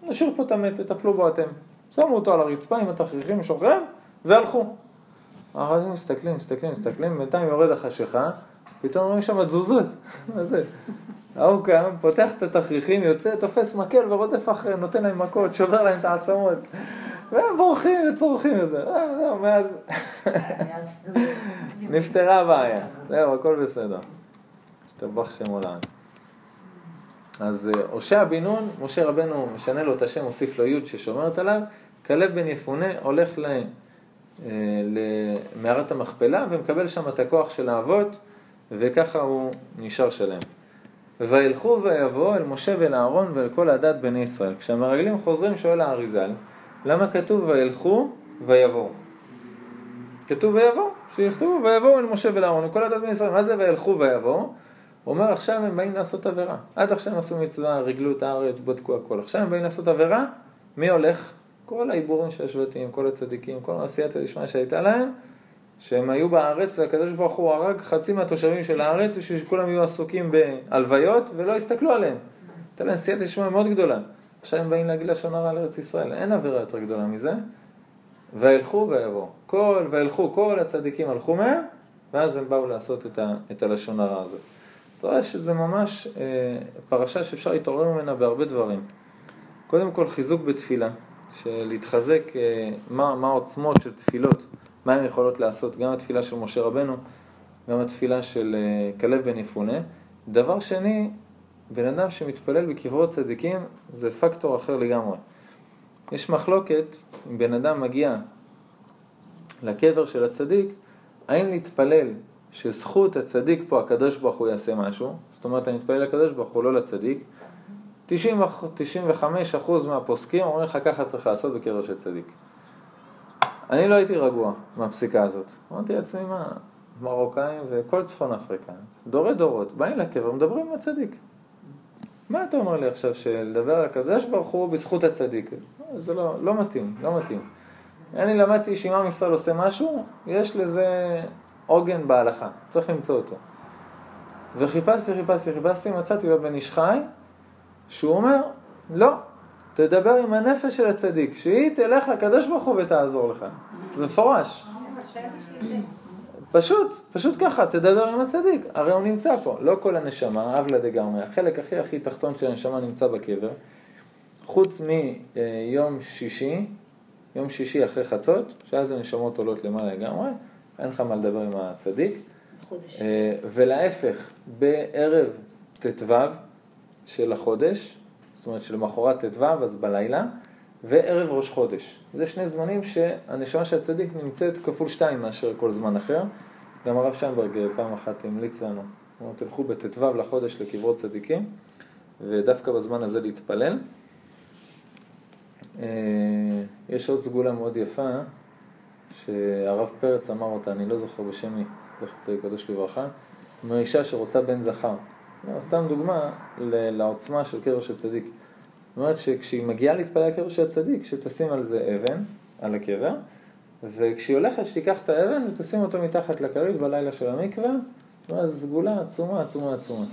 נשאיר פה את המת, תטפלו בו אתם. שמו אותו על הרצפה עם התכריכים שוכב, והלכו. הערבים מסתכלים, מסתכלים, מסתכלים, בינתיים יורד החשיכה, פתאום רואים שם תזוזות. מה זה? ההוא קם, פותח את התכריכים, יוצא, תופס מקל ורודף אחריהם, נותן להם מכות, שובר להם את העצמות. והם בורחים וצורכים את זה. אה, זהו, מאז נפתרה הבעיה. זהו, הכל בסדר. השתבח שם עולם. אז אה, הושע בן נון, משה רבנו משנה לו את השם, מוסיף לו י' ששומרת עליו, כלב בן יפונה הולך ל... אה, למערת המכפלה ומקבל שם את הכוח של האבות וככה הוא נשאר שלם. וילכו ויבואו אל משה ואל אהרון ואל כל הדת בני ישראל. כשהמרגלים חוזרים שואל האריזל, למה כתוב וילכו ויבואו? כתוב ויבואו, שיכתבו ויבואו אל משה ואל אהרון, וכל הדת בני ישראל, מה זה וילכו ויבואו? הוא אומר, עכשיו הם באים לעשות עבירה. עד עכשיו עשו מצווה, ריגלו את הארץ, בדקו הכל. עכשיו הם באים לעשות עבירה, מי הולך? כל העיבורים של השבטים, כל הצדיקים, כל עשיית הדשמיא שהייתה להם, שהם היו בארץ והקדוש ברוך הוא הרג חצי מהתושבים של הארץ בשביל שכולם יהיו עסוקים בהלוויות ולא יסתכלו עליהם. הייתה להם סייעתא דשמיא מאוד גדולה. עכשיו הם באים להגיד לשון הרע לארץ ישראל. אין עבירה יותר גדולה מזה. וילכו ויבואו. כל, וילכו, כל הצדיקים הלכו מהם, ואז הם באו לעשות את, ה, את הלשון הרע הזאת. אתה רואה שזה ממש אה, פרשה שאפשר להתעורר ממנה בהרבה דברים. קודם כל חיזוק בתפילה, של להתחזק, אה, מה, מה העוצמות של תפילות, מה הן יכולות לעשות, גם התפילה של משה רבנו, גם התפילה של אה, כלב בן יפונה. דבר שני, בן אדם שמתפלל בקברות צדיקים זה פקטור אחר לגמרי. יש מחלוקת, אם בן אדם מגיע לקבר של הצדיק, האם להתפלל שזכות הצדיק פה, הקדוש ברוך הוא יעשה משהו, זאת אומרת אני מתפלל לקדוש ברוך הוא, לא לצדיק, 90, 95% מהפוסקים אומרים לך ככה צריך לעשות בקבר של צדיק. אני לא הייתי רגוע מהפסיקה הזאת. אמרתי לעצמי, מה, מרוקאים וכל צפון אפריקה, דורי דורות, באים לקבר, מדברים עם הצדיק. מה אתה אומר לי עכשיו, שלדבר על הקדוש ברוך הוא בזכות הצדיק? זה לא, לא מתאים, לא מתאים. אני למדתי שאם עם ישראל עושה משהו, יש לזה עוגן בהלכה, צריך למצוא אותו. וחיפשתי, חיפשתי, חיפשתי, מצאתי בבן איש חי, שהוא אומר, לא, תדבר עם הנפש של הצדיק, שהיא תלך לקדוש ברוך הוא ותעזור לך. במפורש. פשוט, פשוט ככה, תדבר עם הצדיק, הרי הוא נמצא פה, לא כל הנשמה, אבלה דגמרי, החלק הכי הכי תחתון של הנשמה נמצא בקבר, חוץ מיום שישי, יום שישי אחרי חצות, שאז הנשמות עולות למעלה לגמרי, אין לך מה לדבר עם הצדיק. חודש. אה, ולהפך, בערב ט"ו של החודש, זאת אומרת שלמחרת ט"ו, אז בלילה, וערב ראש חודש. זה שני זמנים שהנשמה של הצדיק נמצאת כפול שתיים מאשר כל זמן אחר. גם הרב שיינברג פעם אחת המליץ לנו, הוא אומר, תלכו בט"ו לחודש לקברות צדיקים, ודווקא בזמן הזה להתפלל. אה, יש עוד סגולה מאוד יפה, שהרב פרץ אמר אותה, אני לא זוכר בשם מי, זכר קדוש לברכה, כמו אישה שרוצה בן זכר. לא, סתם דוגמה לעוצמה של קבר של צדיק. זאת אומרת שכשהיא מגיעה להתפלל קבר של הצדיק, שתשים על זה אבן, על הקבר, וכשהיא הולכת שתיקח את האבן ותשים אותו מתחת לכרית בלילה של המקווה, ואז סגולה עצומה, עצומה, עצומה.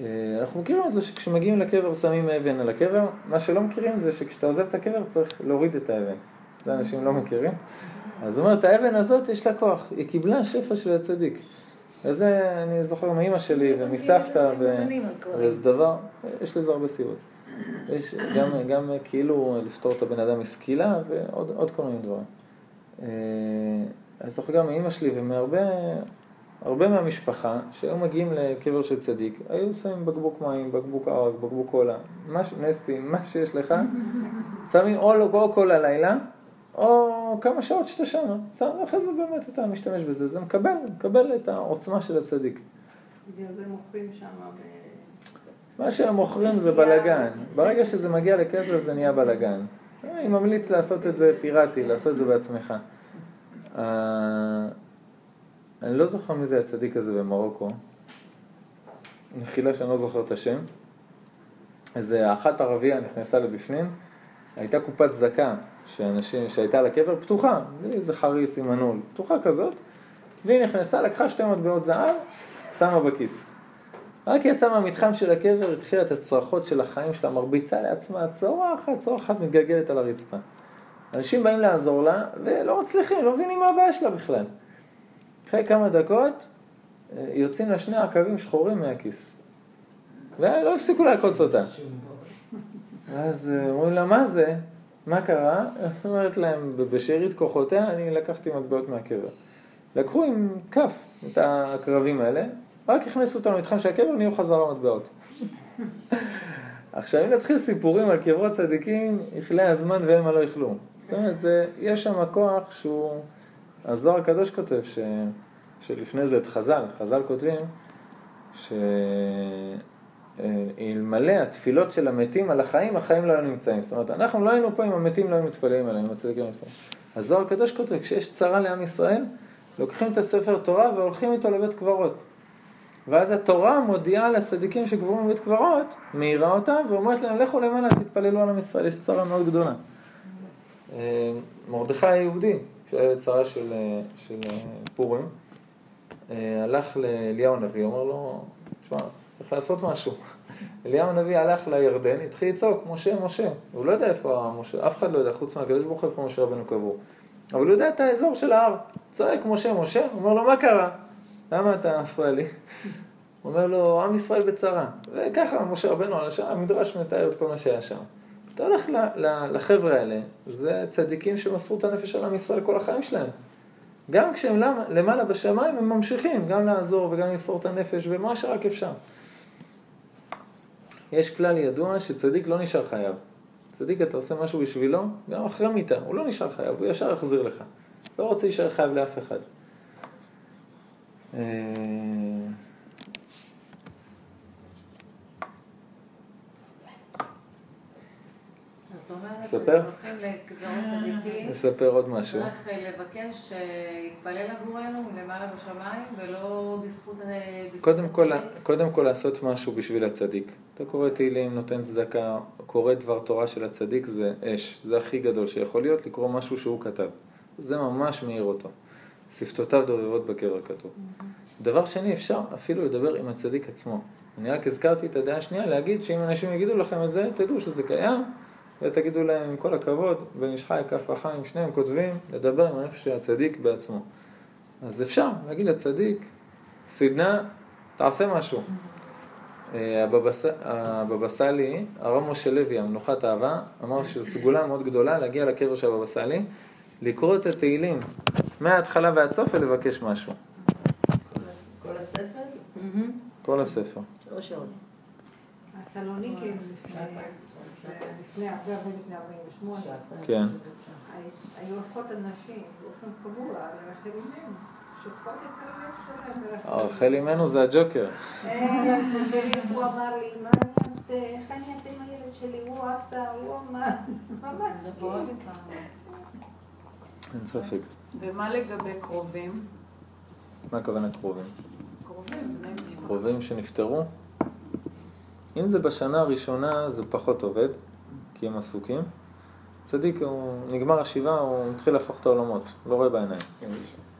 אה, אנחנו מכירים את זה שכשמגיעים לקבר שמים אבן על הקבר, מה שלא מכירים זה שכשאתה עוזב את הקבר צריך להוריד את האבן. זה אנשים לא מכירים. אז זאת אומרת, האבן הזאת יש לה כוח, היא קיבלה שפע של הצדיק. וזה אני זוכר מאימא שלי ומסבתא, ו... וזה דבר, יש לזה הרבה סיבות. יש גם, גם כאילו לפתור את הבן אדם מסקילה ועוד עוד כל מיני דברים. אה, אני זוכר גם מאימא שלי ומהרבה הרבה מהמשפחה שהיו מגיעים לקבר של צדיק, היו שמים בקבוק מים, בקבוק ערק, בקבוק קולה, מה ש- נסטי, מה שיש לך, שמים או, או כל הלילה, או כמה שעות שאתה שם, שם, ואחרי זה באמת אתה משתמש בזה, זה מקבל, מקבל את העוצמה של הצדיק. בגלל זה מוכרים שם ב... מה שהם מוכרים זה בלאגן. ברגע שזה מגיע לכסף זה נהיה בלאגן. אני ממליץ לעשות את זה פיראטי, לעשות את זה בעצמך. אה, אני לא זוכר מי זה הצדיק הזה במרוקו. מחילה שאני לא זוכר את השם. איזה אחת ערבייה נכנסה לבפנים, הייתה קופת צדקה שאנשים, שהייתה על הקבר פתוחה, בלי איזה חריץ עם מנעול, פתוחה כזאת, והיא נכנסה, לקחה שתי מטבעות זהב, שמה בכיס. רק יצאה מהמתחם של הקבר, התחילה את הצרחות של החיים שלה, מרביצה לעצמה, צורחת, צורחת, מתגלגלת על הרצפה. אנשים באים לעזור לה, ולא מצליחים, לא מבינים מה הבעיה שלה בכלל. אחרי כמה דקות, אה, יוצאים לה שני עקבים שחורים מהכיס. ולא הפסיקו לעקוץ אותה. אז אה, אומרים לה, מה זה? מה קרה? אומרת להם, בשארית כוחותיה אני לקחתי מטבעות מהקבר. לקחו עם כף את הקרבים האלה, רק הכניסו אותנו למתחם של הקבר, נהיו חזרה מטבעות. עכשיו, אם נתחיל סיפורים על קברות צדיקים, יכלה הזמן והמה לא יכלו. זאת אומרת, זה, יש שם כוח שהוא... הזוהר הקדוש כותב ש... שלפני זה את חז"ל, חז"ל כותבים שאלמלא התפילות של המתים על החיים, החיים לא היו נמצאים. זאת אומרת, אנחנו לא היינו פה אם המתים לא היו מתפללים עליהם, אם הצדיקים מתפללים. הזוהר הקדוש כותב, כשיש צרה לעם ישראל, לוקחים את הספר תורה והולכים איתו לבית קברות. ואז התורה מודיעה לצדיקים שקבורים בבית קברות, מאירה אותם, ואומרת להם, לכו למעלה, תתפללו על עם ישראל, יש צרה מאוד גדולה. אה, מרדכי היהודי, שהיה צרה של, אה, של אה, פורים, הלך לאליהו הנביא, אומר לו, תשמע, צריך לעשות משהו. אליהו הנביא הלך לירדן, התחיל לצעוק, משה, משה. הוא לא יודע איפה משה, אף אחד לא יודע, חוץ מהקדוש ברוך הוא איפה משה רבנו קבור. אבל הוא יודע את האזור של ההר. צועק, משה, משה, אומר לו, מה קרה? למה אתה מפריע לי? הוא אומר לו, עם ישראל בצרה. וככה, משה רבנו, המדרש מתאר את כל מה שהיה שם. אתה הולך לחבר'ה האלה, זה צדיקים שמסרו את הנפש על עם ישראל כל החיים שלהם. גם כשהם למעלה בשמיים, הם ממשיכים גם לעזור וגם למסור את הנפש ומה שרק אפשר. יש כלל ידוע שצדיק לא נשאר חייב. צדיק, אתה עושה משהו בשבילו, גם אחרי מיתה, הוא לא נשאר חייב, הוא ישר יחזיר לך. לא רוצה להישאר חייב לאף אחד. נספר? נספר עוד משהו. צריך לבקש שיתפלל עבורנו מלמעלה בשמיים ולא בזכות... קודם כל, קודם כל לעשות משהו בשביל הצדיק. אתה קורא תהילים, נותן צדקה, קורא דבר תורה של הצדיק, זה אש. זה הכי גדול שיכול להיות, לקרוא משהו שהוא כתב. זה ממש מאיר אותו. שפתותיו דובבות בקבר כתוב. דבר שני, אפשר אפילו לדבר עם הצדיק עצמו. אני רק הזכרתי את הדעה השנייה, להגיד שאם אנשים יגידו לכם את זה, תדעו שזה קיים, ותגידו להם עם כל הכבוד, בן איש חי, כף החיים, שניהם כותבים, לדבר עם הנפש של הצדיק בעצמו. אז אפשר להגיד לצדיק, סדנה, תעשה משהו. הבבא סאלי, הרב משה לוי, המנוחת אהבה, אמר שזו סגולה מאוד גדולה להגיע לקבר של הבבא סאלי, לקרוא את התהילים מההתחלה ועד סוף ולבקש משהו. כל הספר? כל הספר. שלוש שעות. הסלוניקים לפני הרבה הרבה לפני 48. כן. היו הולכות הנשים באופן קבוע לרחל אימנו, שופכות את הלב שלהם. רחל אימנו זה הג'וקר. הוא אמר לי, מה אני אעשה? איך אני אעשה עם הילד שלי? הוא עשה, הוא אמר, ממש. אין ספק. ומה לגבי קרובים? מה הכוונה קרובים? קרובים שנפטרו. אם זה בשנה הראשונה זה פחות עובד, כי הם עסוקים. צדיק, הוא נגמר השבעה, הוא מתחיל להפוך את העולמות, לא רואה בעיניים.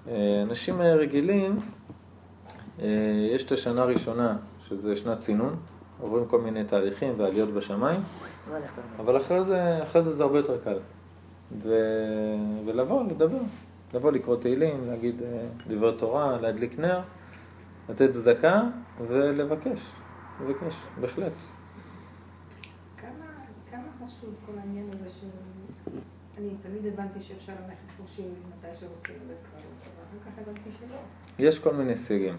אה, אנשים אה, רגילים, אה, יש את השנה הראשונה, שזה שנת צינון, עוברים כל מיני תהליכים ועליות בשמיים. אבל אחרי זה, אחרי זה זה הרבה יותר קל. ו... ולבוא, לדבר. לבוא לקרוא תהילים, להגיד דברי תורה, להדליק נר, לתת צדקה ולבקש. לבקש, בהחלט. כמה כמה חשוב כל העניין הזה של... אני תמיד הבנתי שאפשר ללכת חופשי מתי שרוצים לבית אבל אחר כך הבנתי שלא. יש כל מיני סייגים.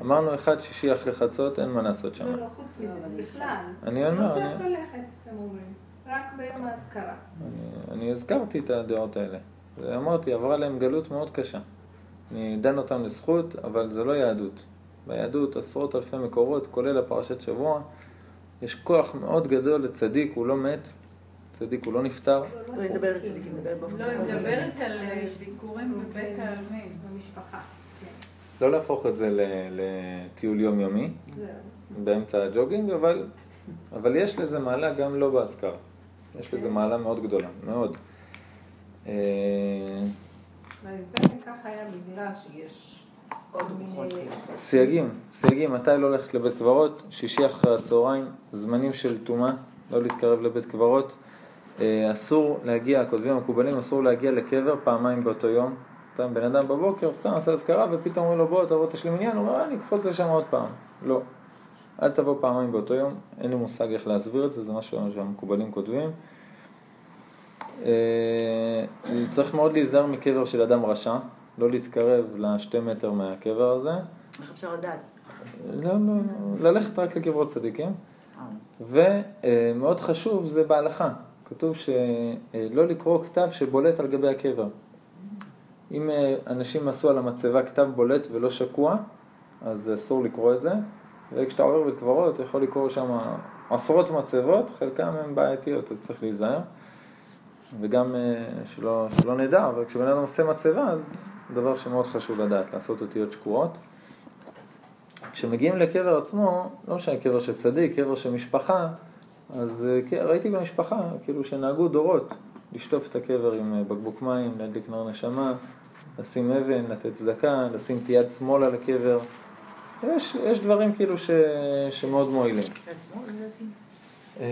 אמרנו אחד שישי אחרי חצות, אין מה לעשות שם. לא, לא, חוץ מזה, בכלל. אני לא אומר, צריך אני, ללכת, הם אומרים. רק ביום האזכרה. אני, הזכרתי את הדעות האלה. ואמרתי, עברה להם גלות מאוד קשה. אני דן אותם לזכות, אבל זה לא יהדות. ביהדות עשרות אלפי מקורות, כולל הפרשת שבוע. יש כוח מאוד גדול לצדיק, הוא לא מת, צדיק הוא לא נפטר. לא, היא מדברת אצלי, היא מדברת לא, על אה, ביקורים בבית העלמין. במשפחה. כן, לא להפוך את זה ל- לטיול יומיומי. באמצע הג'וגינג, אבל, אבל יש לזה מעלה גם לא באזכרה. יש לזה מעלה מאוד גדולה, מאוד. אה, וההסבר לכך היה בגלל שיש. סייגים, סייגים, מתי לא ללכת לבית קברות? שישי אחרי הצהריים, זמנים של טומאה, לא להתקרב לבית קברות. אה, אסור להגיע, הכותבים המקובלים, אסור להגיע לקבר פעמיים באותו יום. אתה בן אדם בבוקר, סתם עושה אזכרה, ופתאום אומרים לו בוא תבוא תשלים עניין, הוא אומר אני אקפוץ לשם עוד פעם. לא. אל תבוא פעמיים באותו יום, אין לי מושג איך להסביר את זה, זה משהו שהמקובלים כותבים. אה, צריך מאוד להיזהר מקבר של אדם רשע, לא להתקרב לשתי מטר מהקבר הזה. איך אפשר לדעת? לא, לא, ללכת רק לקברות צדיקים. אה, ומאוד חשוב זה בהלכה. כתוב שלא לקרוא כתב שבולט על גבי הקבר. אם אה, אנשים עשו על המצבה כתב בולט ולא שקוע, אז אסור לקרוא את זה. וכשאתה עובר בית קברות, אתה יכול לקרוא שם עשרות מצבות, חלקם הן בעייתיות, אז צריך להיזהר. וגם אה, שלא, שלא נדע, אבל כשבן אדם עושה מצבה, אז דבר שמאוד חשוב לדעת, לעשות אותיות שקועות. כשמגיעים לקבר עצמו, לא משנה קבר של צדיק, קבר של משפחה, אז אה, כן, ראיתי במשפחה, כאילו שנהגו דורות, לשטוף את הקבר עם אה, בקבוק מים, להדליק נר נשמה, לשים אבן, לתת צדקה, לשים את יד שמאל על הקבר. יש, יש דברים כאילו ש, שמאוד מועילים. אה,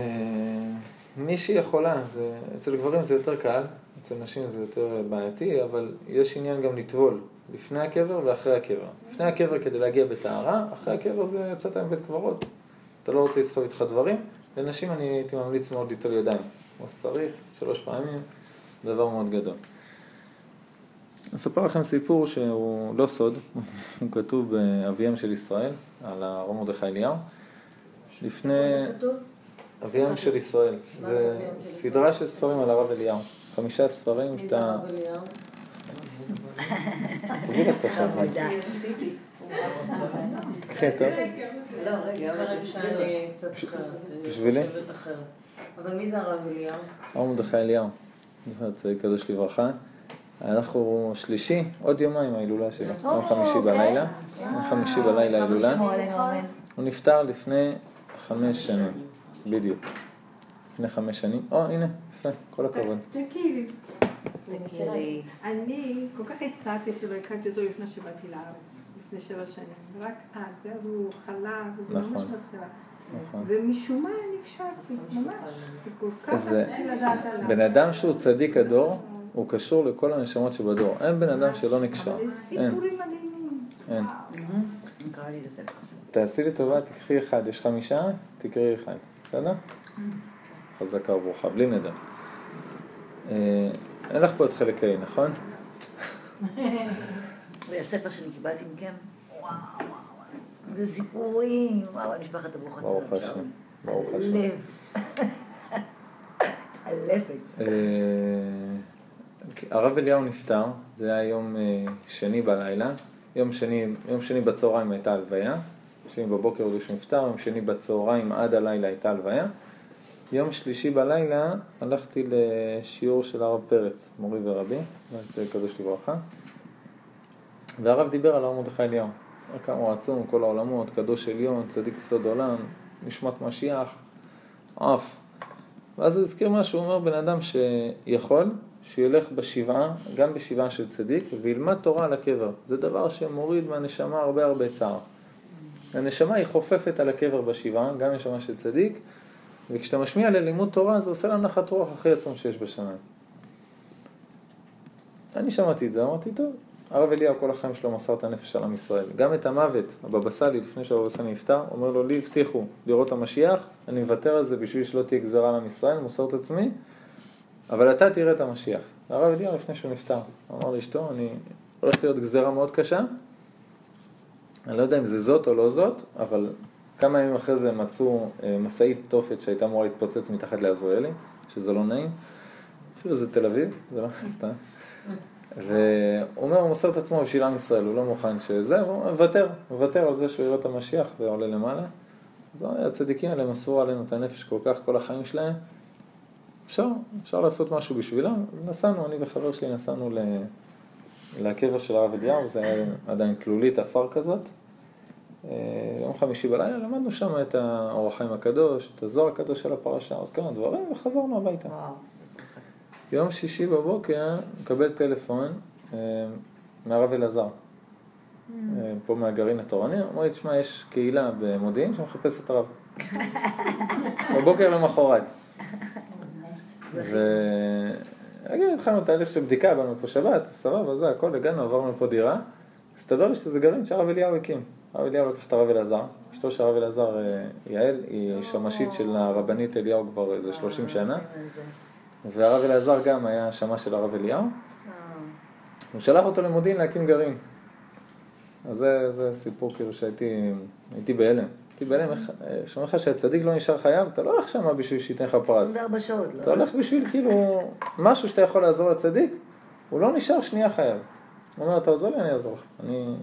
מי שיכולה, זה, אצל גברים זה יותר קל, אצל נשים זה יותר בעייתי, אבל יש עניין גם לטבול לפני הקבר ואחרי הקבר. לפני הקבר כדי להגיע בטהרה, אחרי הקבר זה יצאת מבית קברות. אתה לא רוצה לסחוב איתך דברים. לנשים אני הייתי ממליץ מאוד ליטול ידיים, כמו שצריך, שלוש פעמים, דבר מאוד גדול. אספר לכם סיפור שהוא לא סוד, הוא כתוב באביהם של ישראל, על הרב מרדכי אליהו. לפני... אביהם של ישראל. זה סדרה של ספרים על הרב אליהו. חמישה ספרים שאתה... הרב אליהו? תביא לספר. עבודה. תקחי אותו. לא, רגע, אבל קצת בשבילי? חושבת אחרת. אבל מי זה הרב אליהו? הרב מרדכי אליהו, זכר צדיק קדוש לברכה. אנחנו שלישי, עוד יומיים ההילולה שלו, יום חמישי בלילה. יום חמישי בלילה ההילולה. אמן. הוא נפטר לפני חמש שנים, בדיוק. לפני חמש שנים. או, הנה, יפה, כל הכבוד. תכירי. אני כל כך הצטערתי שלא הכרתי אותו לפני שבאתי לארץ, לפני שבע שנים. רק אז, ואז הוא חלה, וזה ממש נכון. מתחילה. נכון. ומשום מה נקשרתי, ממש. כל כך זה- רציתי לדעת עליו. בן אדם שהוא צדיק הדור, הוא קשור לכל הנשמות שבדור. אין בן אדם שלא נקשר. אבל איזה אין, סיפורים מדהימים. אין. לספר. תעשי לי טובה, תקחי אחד. יש חמישה, תקראי אחד. בסדר? חזקה וברוכה, בלי נדר. אה, אין לך פה את חלק ה', נכון? והספר שאני קיבלתי מכם, וואו. זה סיפורים, וואו, על משפחת אבו חצר. ברוך השם. ברוך השם. הלב. הלבת. אה, הרב אליהו נפטר, זה היה יום אה, שני בלילה. יום שני, יום שני בצהריים הייתה הלוויה. שני בבוקר שהוא נפטר, יום שני בצהריים עד הלילה הייתה הלוויה. יום שלישי בלילה הלכתי לשיעור של הרב פרץ, מורי ורבי, זה קדוש לברכה. והרב דיבר על הרב מרדכי אליהו. כמה הוא עצום, כל העולמות, קדוש עליון, צדיק יסוד עולם, נשמת משיח, עף. ואז הוא הזכיר משהו, הוא אומר בן אדם שיכול, שילך בשבעה, גם בשבעה של צדיק, וילמד תורה על הקבר. זה דבר שמוריד מהנשמה הרבה הרבה צער. הנשמה היא חופפת על הקבר בשבעה, גם נשמה של צדיק, וכשאתה משמיע ללימוד תורה זה עושה לה נחת רוח הכי עצום שיש בשמיים. אני שמעתי את זה, אמרתי, טוב, הרב אליהו כל החיים שלו מסר את הנפש על עם ישראל. גם את המוות, הבבא סאלי, לפני שהבבא סאלי נפטר, אומר לו, לי הבטיחו לראות המשיח, אני מוותר על זה בשביל שלא תהיה גזרה על עם ישראל, מוסר את עצמי, אבל אתה תראה את המשיח. הרב אליהו לפני שהוא נפטר, אמר לאשתו, אני הולך להיות גזרה מאוד קשה, אני לא יודע אם זה זאת או לא זאת, אבל כמה ימים אחרי זה מצאו אה, משאית תופת שהייתה אמורה להתפוצץ מתחת לעזריאלי, שזה לא נעים. אפילו זה תל אביב, זה לא סתם. והוא אומר, הוא מוסר את עצמו בשביל עם ישראל, הוא לא מוכן שזה, הוא מוותר, מוותר על זה שהוא יראה את המשיח ועולה למעלה. אז הצדיקים האלה מסרו עלינו את הנפש כל כך, כל החיים שלהם. אפשר, אפשר לעשות משהו בשבילם. נסענו, אני וחבר שלי נסענו ל... לקבר של הרב אליהו, זה היה עדיין תלולית עפר כזאת. אה, יום חמישי בלילה למדנו שם את האור החיים הקדוש, את הזוהר הקדוש של הפרשה, עוד כמה דברים, וחזרנו הביתה. וואו. יום שישי בבוקר מקבל טלפון אה, מהרב אלעזר, אה, פה מהגרעין התורני, אמר לי, תשמע, יש קהילה במודיעין שמחפש את הרב. בבוקר למחרת. ונגיד, התחלנו תהליך של בדיקה, באנו פה שבת, סבבה, זה הכל, הגענו, עברנו פה דירה. הסתבר לי שזה גרעין שהרב אליהו הקים. הרב אליהו לקח את הרב אלעזר, אשתו של הרב אלעזר, אה, יעל, היא שמשית של הרבנית אליהו כבר איזה 30 שנה. והרב אלעזר גם היה שמע של הרב אליהו. הוא שלח אותו למודיעין להקים גרעין. אז זה, זה סיפור כאילו שהייתי הייתי בהלם. הייתי בהלם, איך- שאומר לך שהצדיק לא נשאר חייב, אתה לא הולך שמה בשביל שייתן לך פרס. 24 שעות, אתה לא? הולך בשביל כאילו משהו שאתה יכול לעזור לצדיק, הוא לא נשאר שנייה חייב. הוא אומר, אתה עוזר לי, אני אעזור לך. אני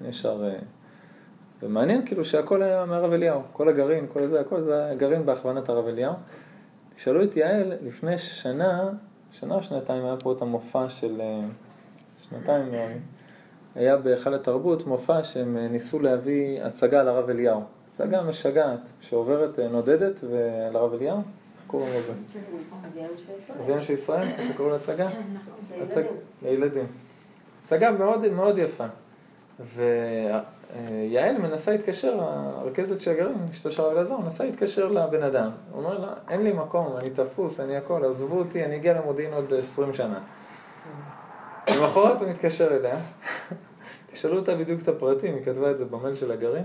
אני נשאר... ומעניין כאילו שהכל היה מהרב אליהו, כל הגרעין, כל זה, הכל זה היה גרעין בהכוונת הרב אליהו. תשאלו את יעל, לפני שנה, שנה או שנתיים היה פה את המופע של... אה, שנתיים נראה לי. היה בהיכל התרבות מופע שהם אה, ניסו להביא הצגה לרב אליהו. הצגה משגעת, שעוברת, אה, נודדת, ולרב אליהו, איך קוראים לזה? אביהם של ישראל. ככה קוראים להצגה? הצג... לילדים. הצגה מאוד מאוד יפה. ויעל מנסה להתקשר, הרכזת של הגרעין, אשתו של הרב אלעזר, מנסה להתקשר לבן אדם. הוא אומר לה, אין לי מקום, אני תפוס, אני הכל, עזבו אותי, אני אגיע למודיעין עוד 20 שנה. למחרת הוא מתקשר אליה, תשאלו אותה בדיוק את הפרטים, היא כתבה את זה במייל של הגרעין.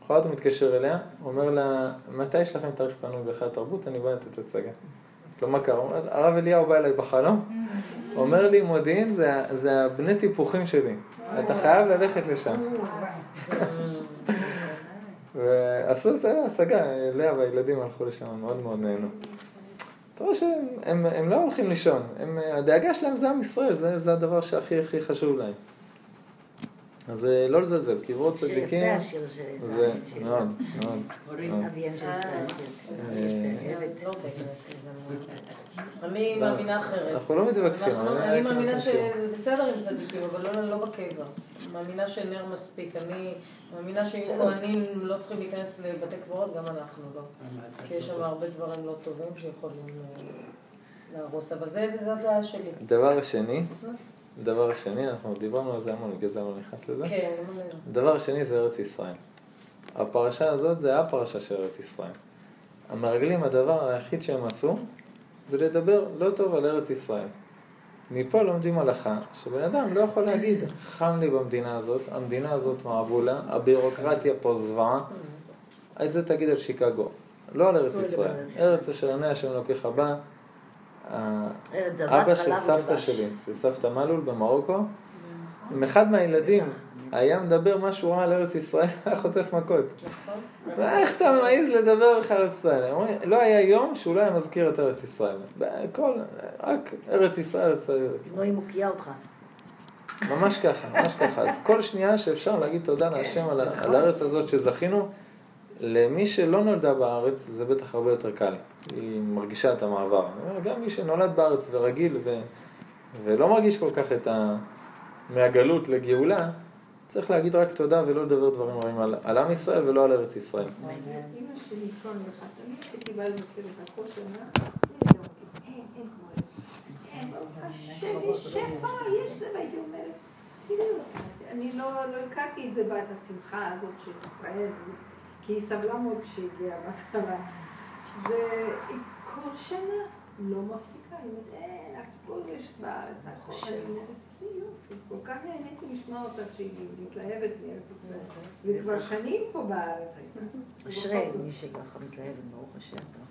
למחרת הוא מתקשר אליה, הוא אומר לה, מתי יש לכם תאריך פנוי בהיכל התרבות? אני בא לתת הצגה. כלומר, הרב אליהו בא אליי בחלום, אומר לי, מודיעין זה, זה הבני טיפוחים שלי, אתה חייב ללכת לשם. ועשו את זה הצגה, לאה והילדים הלכו לשם, מאוד מאוד נהנו. אתה רואה שהם הם, הם לא הולכים לישון, הם, הדאגה שלהם זה עם ישראל, זה, זה הדבר שהכי הכי חשוב להם. אז אה, לא לזלזל, קברות צדיקים, יפה השיר של זה ישראל, מאוד, מאוד. אביהם של ישראל. כן. אה, אוהבת. לא. אני מאמינה אחרת. אנחנו לא מתווכחים, אני- אני אני מאמינה שזה בסדר עם צדיקים, אבל לא- לא בקבר. מאמינה שנר מספיק. אני מאמינה שאם כהנים לא צריכים להיכנס לבתי קברות, גם אנחנו לא. כי יש שם הרבה דברים לא טובים שיכולים אה, להרוס, אבל זה זה הדעה שלי. דבר השני, דבר השני, אנחנו דיברנו על זה המון, בגלל זה אני לא נכנס לזה. כן, אני מאמינה. הדבר השני זה ארץ ישראל. הפרשה הזאת זה הפרשה של ארץ ישראל. המרגלים, הדבר היחיד שהם עשו, זה לדבר לא טוב על ארץ ישראל. מפה לומדים הלכה, שבן אדם לא יכול להגיד, חם לי במדינה הזאת, המדינה הזאת מעבולה, הבירוקרטיה פה זוועה, את זה תגיד על שיקגו, לא על ארץ ישראל. ארץ אשר עיני השם אלוקיך בה. זבת, אבא של סבתא. שלי, של סבתא מלול במרוקו, עם אחד מהילדים היה מדבר משהו רע על ארץ ישראל, היה חוטף מכות. נכון? איך אתה מעז לדבר בכלל על ארץ ישראל? לא היה יום שהוא לא היה מזכיר את ארץ ישראל. כל, רק ארץ ישראל, ארץ ישראל, היא מוקיעה אותך. ממש ככה, ממש ככה. אז כל שנייה שאפשר להגיד תודה להשם על הארץ הזאת שזכינו, למי שלא נולדה בארץ זה בטח הרבה יותר קל. היא מרגישה את המעבר. גם מי שנולד בארץ ורגיל ו, ולא מרגיש כל כך את ה... מהגלות לגאולה, צריך להגיד רק תודה ולא לדבר דברים רעים על, על עם ישראל ולא על ארץ ישראל. אימא שלי, זכרון לך, תמיד אני תראו, אני לא לא הכרתי את זה בת השמחה הזאת של ישראל, כי היא סבלה מאוד כשהגיעה בהתחלה. וכל שנה לא מפסיקה, היא אומרת, אין, הכל יש בארץ, הכל. אומרת, איזה יופי, כל כך נהניתי לשמוע אותה כשהיא מתלהבת מארץ ישראל. וכבר שנים פה בארץ הייתה. אשרי מי שככה מתלהבת, ברוך השם.